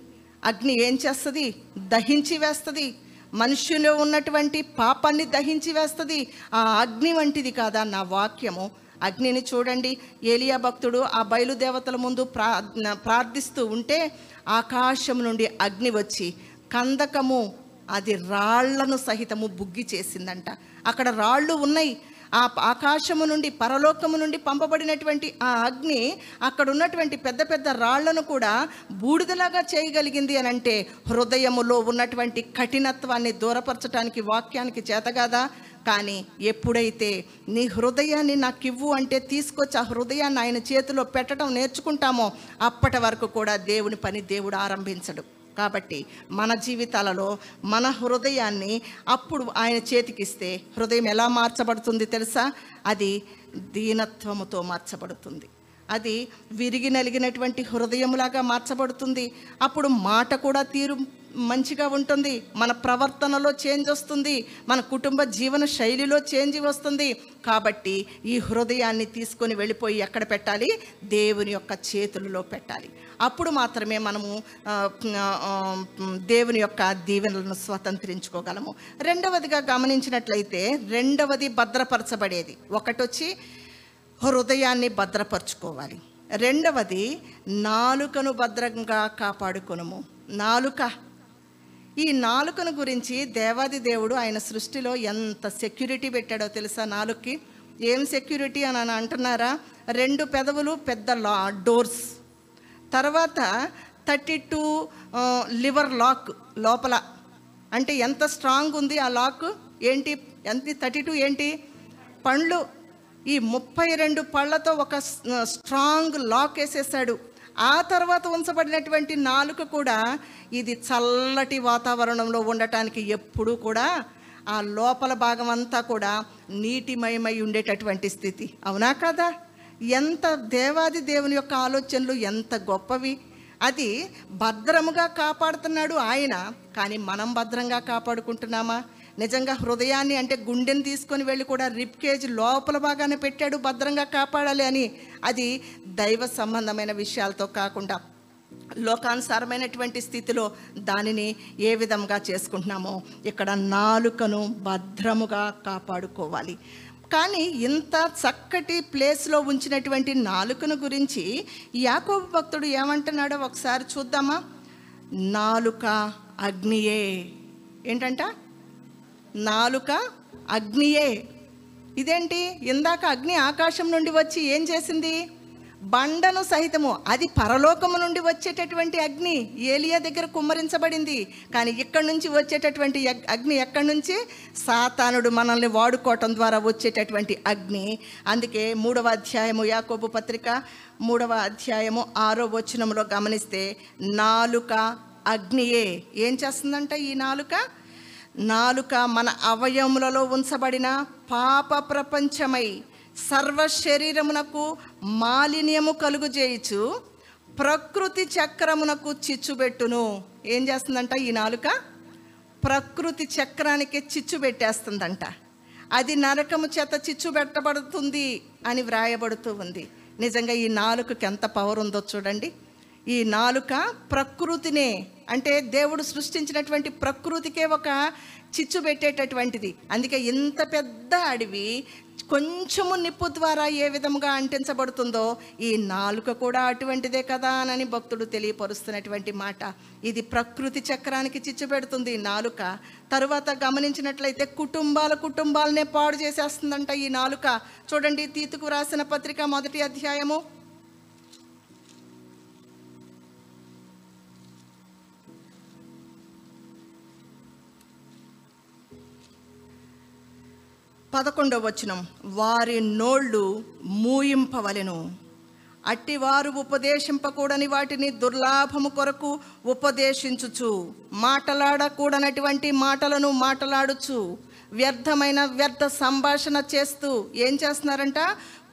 అగ్ని ఏం చేస్తుంది? దహించి వేస్తుంది. మనుషులో ఉన్నటువంటి పాపాన్ని దహించి వేస్తుంది. ఆ అగ్ని వంటిది కాదా నా వాక్యము? అగ్నిని చూడండి. ఏలియా భక్తుడు ఆ బయలుదేవతల ముందు ప్రా ప్రార్థిస్తూ ఉంటే ఆకాశం నుండి అగ్ని వచ్చి కందకము అది రాళ్ళను సహితము బుగ్గి చేసిందంట. అక్కడ రాళ్ళు ఉన్నాయి. ఆ ఆకాశము నుండి పరలోకము నుండి పంపబడినటువంటి ఆ అగ్ని అక్కడ ఉన్నటువంటి పెద్ద పెద్ద రాళ్ళను కూడా బూడిదలాగా చేయగలిగింది అని అంటే హృదయములో ఉన్నటువంటి కఠినత్వాన్ని దూరపరచడానికి వాక్యానికి చేతగాదా కానీ ఎప్పుడైతే నీ హృదయాన్ని నాకు ఇవ్వు అంటే తీసుకొచ్చి ఆ హృదయాన్ని ఆయన చేతిలో పెట్టడం నేర్చుకుంటామో అప్పటి వరకు కూడా దేవుని పని దేవుడు ఆరంభించడు. కాబట్టి మన జీవితాలలో మన హృదయాన్ని అప్పుడు ఆయన చేతికిస్తే హృదయం ఎలా మార్చబడుతుంది తెలుసా? అది దీనత్వముతో మార్చబడుతుంది. అది విరిగి నలిగినటువంటి హృదయములాగా మార్చబడుతుంది. అప్పుడు మాట కూడా తీరు మంచిగా ఉంటుంది. మన ప్రవర్తనలో చేంజ్ వస్తుంది. మన కుటుంబ జీవన శైలిలో చేంజ్ వస్తుంది. కాబట్టి ఈ హృదయాన్ని తీసుకొని వెళ్ళిపోయి ఎక్కడ పెట్టాలి? దేవుని యొక్క చేతులలో పెట్టాలి. అప్పుడు మాత్రమే మనము దేవుని యొక్క దీవెనలను స్వతంత్రించుకోగలము. రెండవదిగా గమనించినట్లయితే రెండవది భద్రపరచబడేది. ఒకటొచ్చి హృదయాన్ని భద్రపరచుకోవాలి. రెండవది నాలుకను భద్రంగా కాపాడుకొనుము. నాలుక. ఈ నాలుకను గురించి దేవాది దేవుడు ఆయన సృష్టిలో ఎంత సెక్యూరిటీ పెట్టాడో తెలుసా నాలుగుకి ఏం సెక్యూరిటీ అని అని అంటున్నారా? రెండు పెదవులు పెద్ద లా డోర్స్. తర్వాత థర్టీ టూ లివర్ లాక్ లోపల. అంటే ఎంత స్ట్రాంగ్ ఉంది ఆ లాక్? ఏంటి? ఎంత థర్టీ టూ ఏంటి? పండ్లు. ఈ ముప్పై రెండు పళ్ళతో ఒక స్ట్రాంగ్ లాక్ వేసేసాడు. ఆ తర్వాత ఉంచబడినటువంటి నాలుక కూడా ఇది చల్లటి వాతావరణంలో ఉండటానికి ఎప్పుడూ కూడా ఆ లోపల భాగం అంతా కూడా నీటిమయమై ఉండేటటువంటి స్థితి. అవునా కదా? ఎంత దేవాది దేవుని యొక్క ఆలోచనలు ఎంత గొప్పవి. అది భద్రముగా కాపాడుతున్నాడు ఆయన కానీ మనం భద్రంగా కాపాడుకుంటున్నామా? నిజంగా హృదయాన్ని అంటే గుండెని తీసుకొని వెళ్ళి కూడా రిప్ కేజ్ లోపల భాగానే పెట్టాడు భద్రంగా కాపాడాలి అని. అది దైవ సంబంధమైన విషయాలతో కాకుండా లోకానుసారమైనటువంటి స్థితిలో దానిని ఏ విధంగా చేసుకుంటున్నామో ఇక్కడ నాలుకను భద్రముగా కాపాడుకోవాలి. కానీ ఇంత చక్కటి ప్లేస్లో ఉంచినటువంటి నాలుకను గురించి యాకోబు భక్తుడు ఏమంటున్నాడో ఒకసారి చూద్దామా? నాలుక అగ్నియే. ఏంటంట? నాలుక అగ్నియే. ఇదేంటి? ఇందాక అగ్ని ఆకాశం నుండి వచ్చి ఏం చేసింది? బండను సహితము అది పరలోకము నుండి వచ్చేటటువంటి అగ్ని ఏలియా దగ్గర కుమ్మరించబడింది. కానీ ఇక్కడి నుంచి వచ్చేటటువంటి అగ్ని ఎక్కడి నుంచి? సాతానుడు మనల్ని వాడుకోవటం ద్వారా వచ్చేటటువంటి అగ్ని. అందుకే మూడవ అధ్యాయము యాకోబు పత్రిక మూడవ అధ్యాయము ఆరో వచనంలో గమనిస్తే నాలుక అగ్నియే. ఏం చేస్తుందంట ఈ నాలుక? నాలుక మన అవయములలో ఉంచబడిన పాప ప్రపంచమై సర్వ శరీరమునకు మాలిన్యము కలుగుజేయచ్చు ప్రకృతి చక్రమునకు చిచ్చుబెట్టును. ఏం చేస్తుందంట ఈ నాలుక? ప్రకృతి చక్రానికి చిచ్చు పెట్టేస్తుందంట అది నరకము చేత చిచ్చు పెట్టబడుతుంది అని వ్రాయబడుతూ ఉంది. నిజంగా ఈ నాలుకకి ఎంత పవర్ ఉందో చూడండి. ఈ నాలుక ప్రకృతినే అంటే దేవుడు సృష్టించినటువంటి ప్రకృతికే ఒక చిచ్చు పెట్టేటటువంటిది. అందుకే ఇంత పెద్ద అడవి కొంచెము నిప్పు ద్వారా ఏ విధముగా అంటించబడుతుందో ఈ నాలుక కూడా అటువంటిదే కదా అని భక్తుడు తెలియపరుస్తున్నటువంటి మాట. ఇది ప్రకృతి చక్రానికి చిచ్చు పెడుతుంది ఈ నాలుక. తరువాత గమనించినట్లయితే కుటుంబాల కుటుంబాలనే పాడు చేసేస్తుందంట ఈ నాలుక. చూడండి తీతుకు రాసిన పత్రిక మొదటి అధ్యాయము. పదకొండవ వచనం. వారి నోళ్ళు మూయింపవలెను. అట్టివారు ఉపదేశింపకూడని వాటిని దుర్లాభము కొరకు ఉపదేశించుచు మాటలాడకూడనటువంటి మాటలను మాటలాడుచు వ్యర్థమైన వ్యర్థ సంభాషణ చేస్తూ ఏం చేస్తున్నారంట?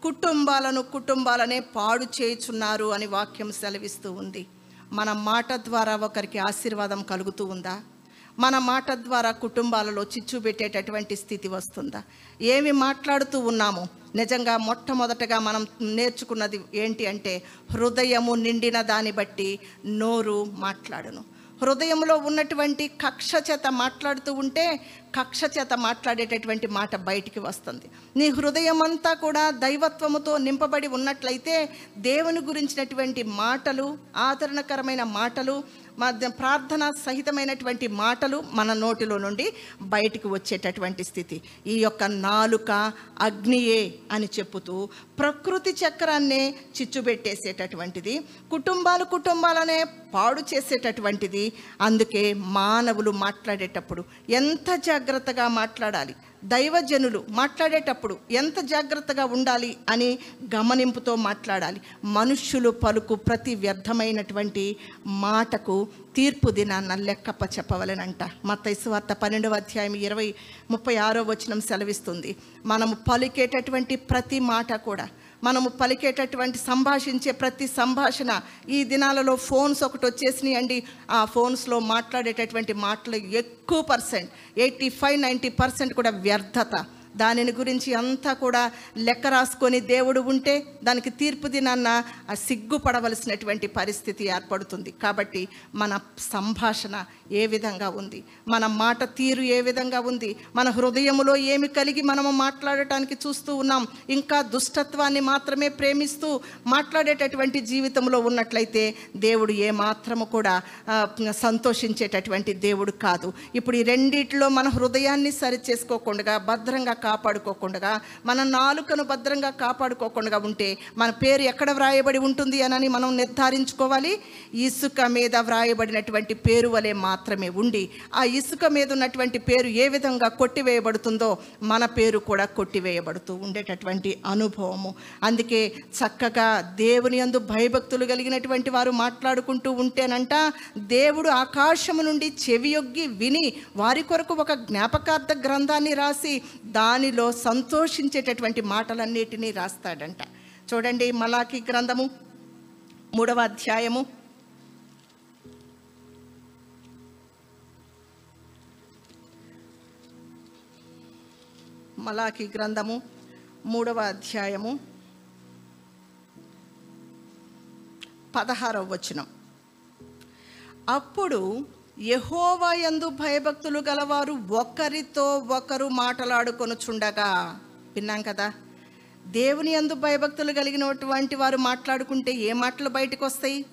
కుటుంబాలను కుటుంబాలనే పాడు చేయుచున్నారు అని వాక్యం సెలవిస్తూ ఉంది. మన మాట ద్వారా ఒకరికి ఆశీర్వాదం కలుగుతూ ఉందా? మన మాట ద్వారా కుటుంబాలలో చిచ్చు పెట్టేటటువంటి స్థితి వస్తుందా? ఏమి మాట్లాడుతూ ఉన్నాము? నిజంగా మొట్టమొదటగా మనం నేర్చుకున్నది ఏంటి అంటే హృదయము నిండిన దాన్ని బట్టి నోరు మాట్లాడును. హృదయంలో ఉన్నటువంటి కక్ష చేత మాట్లాడుతూ ఉంటే కక్ష చేత మాట్లాడేటటువంటి మాట బయటికి వస్తుంది. నీ హృదయం అంతా కూడా దైవత్వముతో నింపబడి ఉన్నట్లయితే దేవుని గురించినటువంటి మాటలు ఆదరణకరమైన మాటలు మా ప్రార్థన సహితమైనటువంటి మాటలు మన నోటిలో నుండి బయటికి వచ్చేటటువంటి స్థితి. ఈ యొక్క నాలుక అగ్నియే అని చెప్పుతూ ప్రకృతి చక్రాన్నే చిచ్చుబెట్టేసేటటువంటిది కుటుంబాలు కుటుంబాలనే పాడు చేసేటటువంటిది. అందుకే మానవులు మాట్లాడేటప్పుడు ఎంత జాగ్రత్తగా మాట్లాడాలి దైవజనులు మాట్లాడేటప్పుడు ఎంత జాగ్రత్తగా ఉండాలి అని గమనింపుతో మాట్లాడాలి. మనుష్యులు పలుకు ప్రతి వ్యర్థమైనటువంటి మాటకు తీర్పు దినాన్న లెక్కప్ప చెప్పవలెనంట. మత్తైసు వార్త పన్నెండవ అధ్యాయం ఇరవై ముప్పై ఆరో వచనం సెలవిస్తుంది. మనము పలికేటటువంటి ప్రతి మాట కూడా మనము పలికేటటువంటి సంభాషించే ప్రతి సంభాషణ ఈ దినాలలో ఫోన్స్ ఒకటి వచ్చేసినాయి అండి. ఆ ఫోన్స్లో మాట్లాడేటటువంటి మాటలు ఎక్కువ percent eighty five ninety percent కూడా వ్యర్థత. దానిని గురించి అంతా కూడా లెక్క రాసుకొని దేవుడు ఉంటే దానికి తీర్పు దినాన్న ఆ సిగ్గుపడవలసినటువంటి పరిస్థితి ఏర్పడుతుంది. కాబట్టి మన సంభాషణ ఏ విధంగా ఉంది? మన మాట తీరు ఏ విధంగా ఉంది? మన హృదయములో ఏమి కలిగి మనము మాట్లాడటానికి చూస్తూ ఉన్నాం? ఇంకా దుష్టత్వాన్ని మాత్రమే ప్రేమిస్తూ మాట్లాడేటటువంటి జీవితంలో ఉన్నట్లయితే దేవుడు ఏ మాత్రము కూడా సంతోషించేటటువంటి దేవుడు కాదు. ఇప్పుడు ఈ రెండిట్లో మన హృదయాన్ని సరి చేసుకోకుండా భద్రంగా కాపాడుకోకుండా మన నాలుకను భద్రంగా కాపాడుకోకుండా ఉంటే మన పేరు ఎక్కడ వ్రాయబడి ఉంటుంది అనని మనం నిర్ధారించుకోవాలి. ఇసుక మీద వ్రాయబడినటువంటి పేరు వలె మాత్రమే ఉండి ఆ ఇసుక మీద ఉన్నటువంటి పేరు ఏ విధంగా కొట్టివేయబడుతుందో మన పేరు కూడా కొట్టివేయబడుతూ ఉండేటటువంటి అనుభవము. అందుకే చక్కగా దేవుని యందు భయభక్తులు కలిగినటువంటి వారు మాట్లాడుకుంటూ ఉంటేనంట దేవుడు ఆకాశము నుండి చెవియొగ్గి విని వారి కొరకు ఒక జ్ఞాపకార్థ గ్రంథాన్ని రాసి దా దానిలో సంతోషించేటటువంటి మాటలన్నిటినీ రాస్తాడంట. చూడండి మలాకి గ్రంథము మూడవ అధ్యాయము. మలాకి గ్రంథము మూడవ అధ్యాయము పదహారవ వచనం. అప్పుడు యహోవా యందు భయభక్తులు గలవారు ఒకరితో ఒకరు మాట్లాడుకొనుచుండగా. విన్నాం కదా? దేవుని యందు భయభక్తులు కలిగినటువంటి వారు మాట్లాడుకుంటే ఏ మాటలు బయటకు వస్తాయి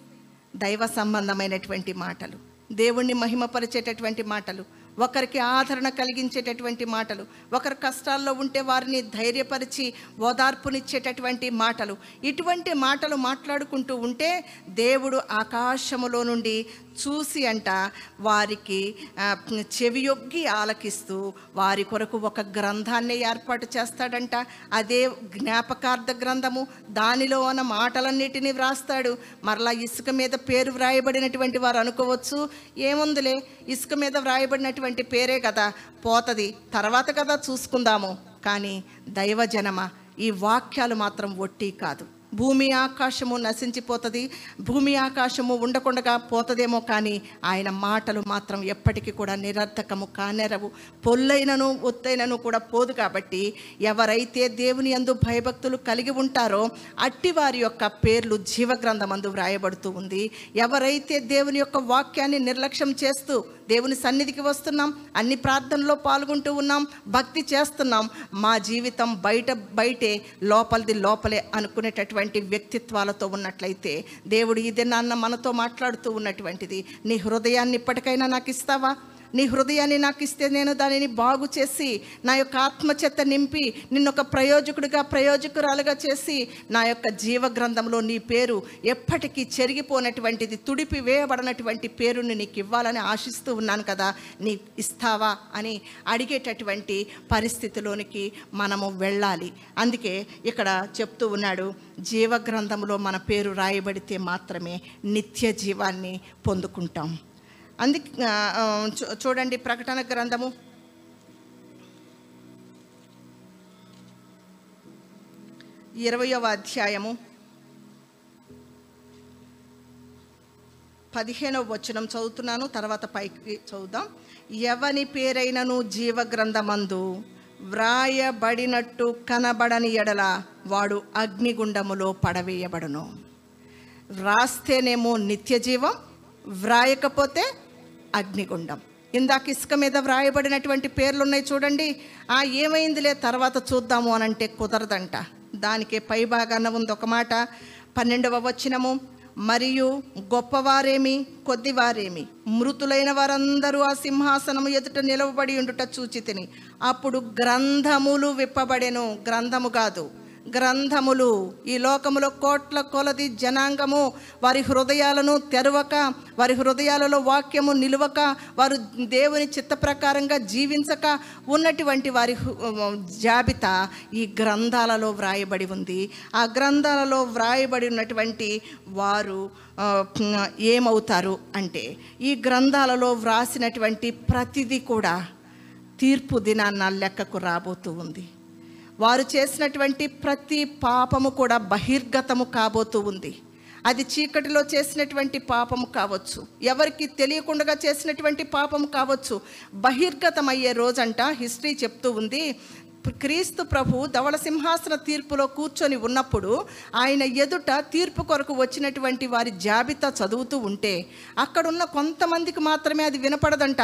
దైవ సంబంధమైనటువంటి మాటలు దేవుణ్ణి మహిమపరిచేటటువంటి మాటలు ఒకరికి ఆదరణ కలిగించేటటువంటి మాటలు ఒకరి కష్టాల్లో ఉంటే వారిని ధైర్యపరిచి ఓదార్పునిచ్చేటటువంటి మాటలు. ఇటువంటి మాటలు మాట్లాడుకుంటూ ఉంటే దేవుడు ఆకాశములో నుండి చూసి అంట వారికి చెవి చెవియొగ్గి ఆలకిస్తూ వారి కొరకు ఒక గ్రంథాన్ని ఏర్పాటు చేస్తాడంట. అదే జ్ఞాపకార్థ గ్రంథము. దానిలో ఉన్న మాటలన్నిటినీ వ్రాస్తాడు. మరలా ఇసుక మీద పేరు వ్రాయబడినటువంటి వారు అనుకోవచ్చు. ఏముందిలే? ఇసుక మీద వ్రాయబడినటువంటి పేరే కదా. పోతుంది. తర్వాత కదా చూసుకుందాము. కానీ దైవజనమ? ఈ వాక్యాలు మాత్రం ఒట్టి కాదు. భూమి ఆకాశము నశించిపోతుంది భూమి ఆకాశము ఉండకుండా పోతుందేమో కానీ ఆయన మాటలు మాత్రం ఎప్పటికీ కూడా నిరర్థకము కానెరవు. పొల్లైనను ఒత్తైనను కూడా పోదు కాబట్టి ఎవరైతే దేవుని యందు భయభక్తులు కలిగి ఉంటారో అట్టి వారి యొక్క పేర్లు జీవగ్రంథమందు వ్రాయబడుతూ ఉంది. ఎవరైతే దేవుని యొక్క వాక్యాన్ని నిర్లక్ష్యం చేస్తూ దేవుని సన్నిధికి వస్తున్నాం అన్ని ప్రార్థనలో పాల్గొంటూ ఉన్నాం భక్తి చేస్తున్నాం మా జీవితం బయట బయటే లోపలిది లోపలే అనుకునేటటువంటి వ్యక్తిత్వాలతో ఉన్నట్లయితే దేవుడు ఇదే నాన్న మనతో మాట్లాడుతూ ఉన్నటువంటిది. నీ హృదయాన్ని ఇప్పటికైనా నాకు ఇస్తావా? నీ హృదయాన్ని నాకు ఇస్తే నేను దానిని బాగు చేసి నా యొక్క ఆత్మచేత నింపి నిన్ను ఒక ప్రయోజకుడిగా ప్రయోజకురాలుగా చేసి నా యొక్క జీవ గ్రంథంలో నీ పేరు ఎప్పటికీ చెరిగిపోనటువంటిది తుడిపి వేయబడినటువంటి పేరుని నీకు ఇవ్వాలని ఆశిస్తూ ఉన్నాను కదా. నీ ఇస్తావా అని అడిగేటటువంటి పరిస్థితిలోనికి మనము వెళ్ళాలి. అందుకే ఇక్కడ చెప్తూ ఉన్నాడు జీవ గ్రంథంలో మన పేరు రాయబడితే మాత్రమే నిత్య జీవాన్ని పొందుకుంటాం. అందుకే చూ- చూడండి ప్రకటన గ్రంథము. ఇరవయవ అధ్యాయము. పదిహేనవ వచనం చదువుతున్నాను తర్వాత పైకి చదువుదాం. ఎవని పేరైనను జీవ గ్రంథమందు వ్రాయబడినట్టు కనబడని ఎడల వాడు అగ్నిగుండములో పడవేయబడును. వ్రాస్తేనేమో నిత్య జీవం వ్రాయకపోతే అగ్నిగుండం. ఇందాక ఇసుక మీద వ్రాయబడినటువంటి పేర్లు ఉన్నాయి చూడండి. ఆ ఏమైందిలే? తర్వాత చూద్దాము అని అంటే కుదరదంట. దానికే పై భాగాన ఉంది ఒక మాట. పన్నెండవ వచ్చినము మరియు గొప్పవారేమి? కొద్దివారేమి? మృతులైన వారందరూ ఆ సింహాసనము ఎదుట నిలవబడి ఉండుట చూచి తిని అప్పుడు గ్రంథములు విప్పబడెను. గ్రంథము కాదు. గ్రంథములు. ఈ లోకములో కోట్ల కొలది జనాంగము. వారి హృదయాలను తెరవక వారి హృదయాలలో వాక్యము నిలువక వారు దేవుని చిత్త ప్రకారంగా జీవించక ఉన్నటువంటి వారి హు- జాబితా ఈ గ్రంథాలలో వ్రాయబడి ఉంది. ఆ గ్రంథాలలో వ్రాయబడి ఉన్నటువంటి వారు ఏమవుతారు అంటే ఈ గ్రంథాలలో వ్రాసినటువంటి ప్రతిదీ కూడా తీర్పు దినాన్న లెక్కకు రాబోతూ ఉంది. వారు చేసినటువంటి ప్రతి పాపము కూడా బహిర్గతము కాబోతూ ఉంది. అది చీకటిలో చేసినటువంటి పాపము కావచ్చు ఎవరికి తెలియకుండా చేసినటువంటి పాపము కావచ్చు బహిర్గతమయ్యే రోజంట హిస్టరీ చెప్తూ ఉంది. క్రీస్తు ప్రభు ధవళ సింహాసన తీర్పులో కూర్చొని ఉన్నప్పుడు ఆయన ఎదుట తీర్పు కొరకు వచ్చినటువంటి వారి జాబితా చదువుతూ ఉంటే అక్కడున్న కొంతమందికి మాత్రమే అది వినపడదంట.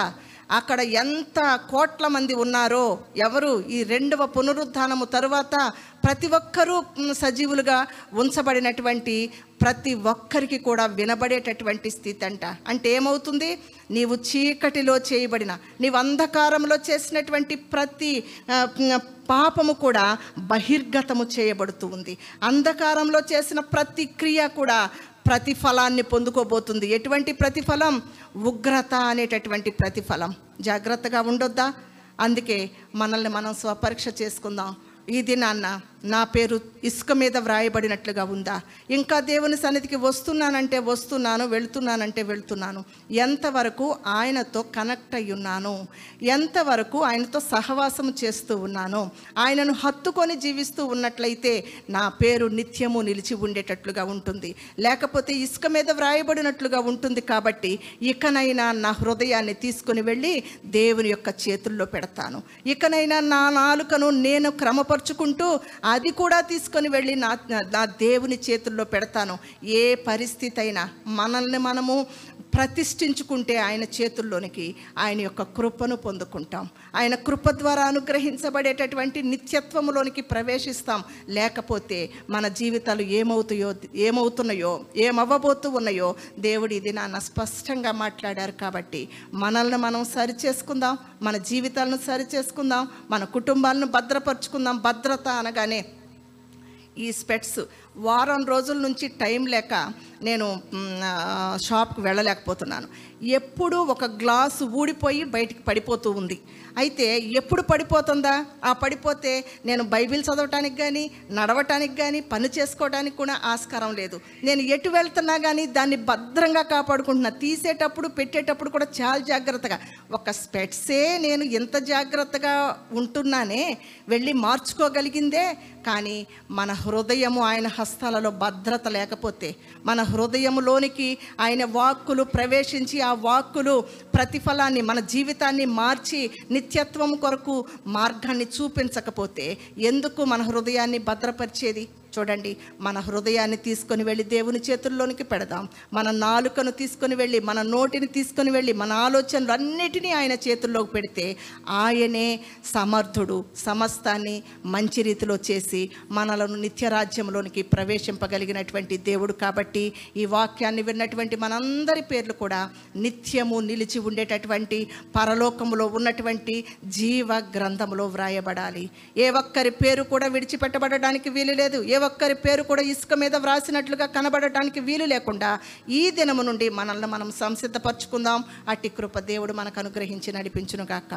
అక్కడ ఎంత కోట్ల మంది ఉన్నారో ఎవరు ఈ రెండవ పునరుద్ధానము తరువాత ప్రతి ఒక్కరూ సజీవులుగా ఉంచబడినటువంటి ప్రతి ఒక్కరికి కూడా వినబడేటటువంటి స్థితి అంట అంటే ఏమవుతుంది? నీవు చీకటిలో చేయబడిన నీవు అంధకారంలో చేసినటువంటి ప్రతి పాపము కూడా బహిర్గతము చేయబడుతూ ఉంది. అంధకారంలో చేసిన ప్రతి క్రియ కూడా ప్రతిఫలాన్ని పొందుకోబోతుంది. ఎటువంటి ప్రతిఫలం? ఉగ్రత అనేటటువంటి ప్రతిఫలం. జాగ్రత్తగా ఉండొద్దా? అందుకే మనల్ని మనం స్వపరీక్ష చేసుకుందాం. ఈ దినాన్న నా పేరు ఇసుక మీద వ్రాయబడినట్లుగా ఉందా? ఇంకా దేవుని సన్నిధికి వస్తున్నానంటే వస్తున్నాను వెళుతున్నానంటే వెళ్తున్నాను. ఎంతవరకు ఆయనతో కనెక్ట్ అయి ఉన్నాను? ఎంతవరకు ఆయనతో సహవాసం చేస్తూ ఉన్నాను? ఆయనను హత్తుకొని జీవిస్తూ ఉన్నట్లయితే నా పేరు నిత్యము నిలిచి ఉండేటట్లుగా ఉంటుంది. లేకపోతే ఇసుక మీద వ్రాయబడినట్లుగా ఉంటుంది కాబట్టి ఇకనైనా నా హృదయాన్ని తీసుకుని వెళ్ళి దేవుని యొక్క చేతుల్లో పెడతాను. ఇకనైనా నా నాలుకను నేను క్రమపరుచుకుంటూ అది కూడా తీసుకొని వెళ్ళి నా నా దేవుని చేతుల్లో పెడతాను. ఏ పరిస్థితి అయినా మనల్ని మనము ప్రతిష్ఠించుకుంటే ఆయన చేతుల్లోనికి ఆయన యొక్క కృపను పొందుకుంటాం. ఆయన కృప ద్వారా అనుగ్రహించబడేటటువంటి నిత్యత్వములోనికి ప్రవేశిస్తాం. లేకపోతే మన జీవితాలు ఏమవుతాయో ఏమవుతున్నాయో ఏమవ్వబోతూ ఉన్నాయో దేవుడు ఇది నాన్న స్పష్టంగా మాట్లాడారు కాబట్టి మనల్ని మనం సరి చేసుకుందాం మన జీవితాలను సరి చేసుకుందాం మన కుటుంబాలను భద్రపరుచుకుందాం భద్రత అనగానే ఈ స్పెట్స్. వారం రోజుల నుంచి టైం లేక నేను షాప్కి వెళ్ళలేకపోతున్నాను. ఎప్పుడు ఒక గ్లాసు ఊడిపోయి బయటికి పడిపోతూ ఉంది. అయితే ఎప్పుడు పడిపోతుందా? ఆ పడిపోతే నేను బైబిల్ చదవటానికి కానీ నడవటానికి కానీ పని చేసుకోవడానికి కూడా ఆస్కారం లేదు. నేను ఎటు వెళ్తున్నా కానీ దాన్ని భద్రంగా కాపాడుకుంటున్నా. తీసేటప్పుడు పెట్టేటప్పుడు కూడా చాలా జాగ్రత్తగా. ఒక స్పెట్సే నేను ఎంత జాగ్రత్తగా ఉంటున్నానే వెళ్ళి మార్చుకోగలిగిందే కానీ మన హృదయము ఆయన హస్తాలలో భద్రత లేకపోతే మన హృదయములోనికి ఆయన వాక్కులు ప్రవేశించి ఆ వాక్కులు ప్రతిఫలాన్ని మన జీవితాన్ని మార్చి నిత్యత్వం కొరకు మార్గాన్ని చూపించకపోతే ఎందుకు మన హృదయాన్ని భద్రపరిచేది? చూడండి మన హృదయాన్ని తీసుకొని వెళ్ళి దేవుని చేతుల్లోనికి పెడదాం. మన నాలుకను తీసుకొని వెళ్ళి మన నోటిని తీసుకొని వెళ్ళి మన ఆలోచనలు అన్నిటినీ ఆయన చేతుల్లోకి పెడితే ఆయనే సమర్థుడు సమస్తాన్ని మంచి రీతిలో చేసి మనలను నిత్యరాజ్యంలోనికి ప్రవేశింపగలిగినటువంటి దేవుడు కాబట్టి ఈ వాక్యాన్ని విన్నటువంటి మనందరి పేర్లు కూడా నిత్యము నిలిచి ఉండేటటువంటి పరలోకములో ఉన్నటువంటి జీవ గ్రంథములో వ్రాయబడాలి. ఏ ఒక్కరి పేరు కూడా విడిచిపెట్టబడడానికి వీలు లేదు. ఏ ఒక్కరి పేరు కూడా ఇసుక మీద వ్రాసినట్లుగా కనబడటానికి వీలు లేకుండా ఈ దినము నుండి మనల్ని మనం సంసిద్ధపరచుకుందాం. అట్టి కృప దేవుడు మనకు అనుగ్రహించి నడిపించును కాక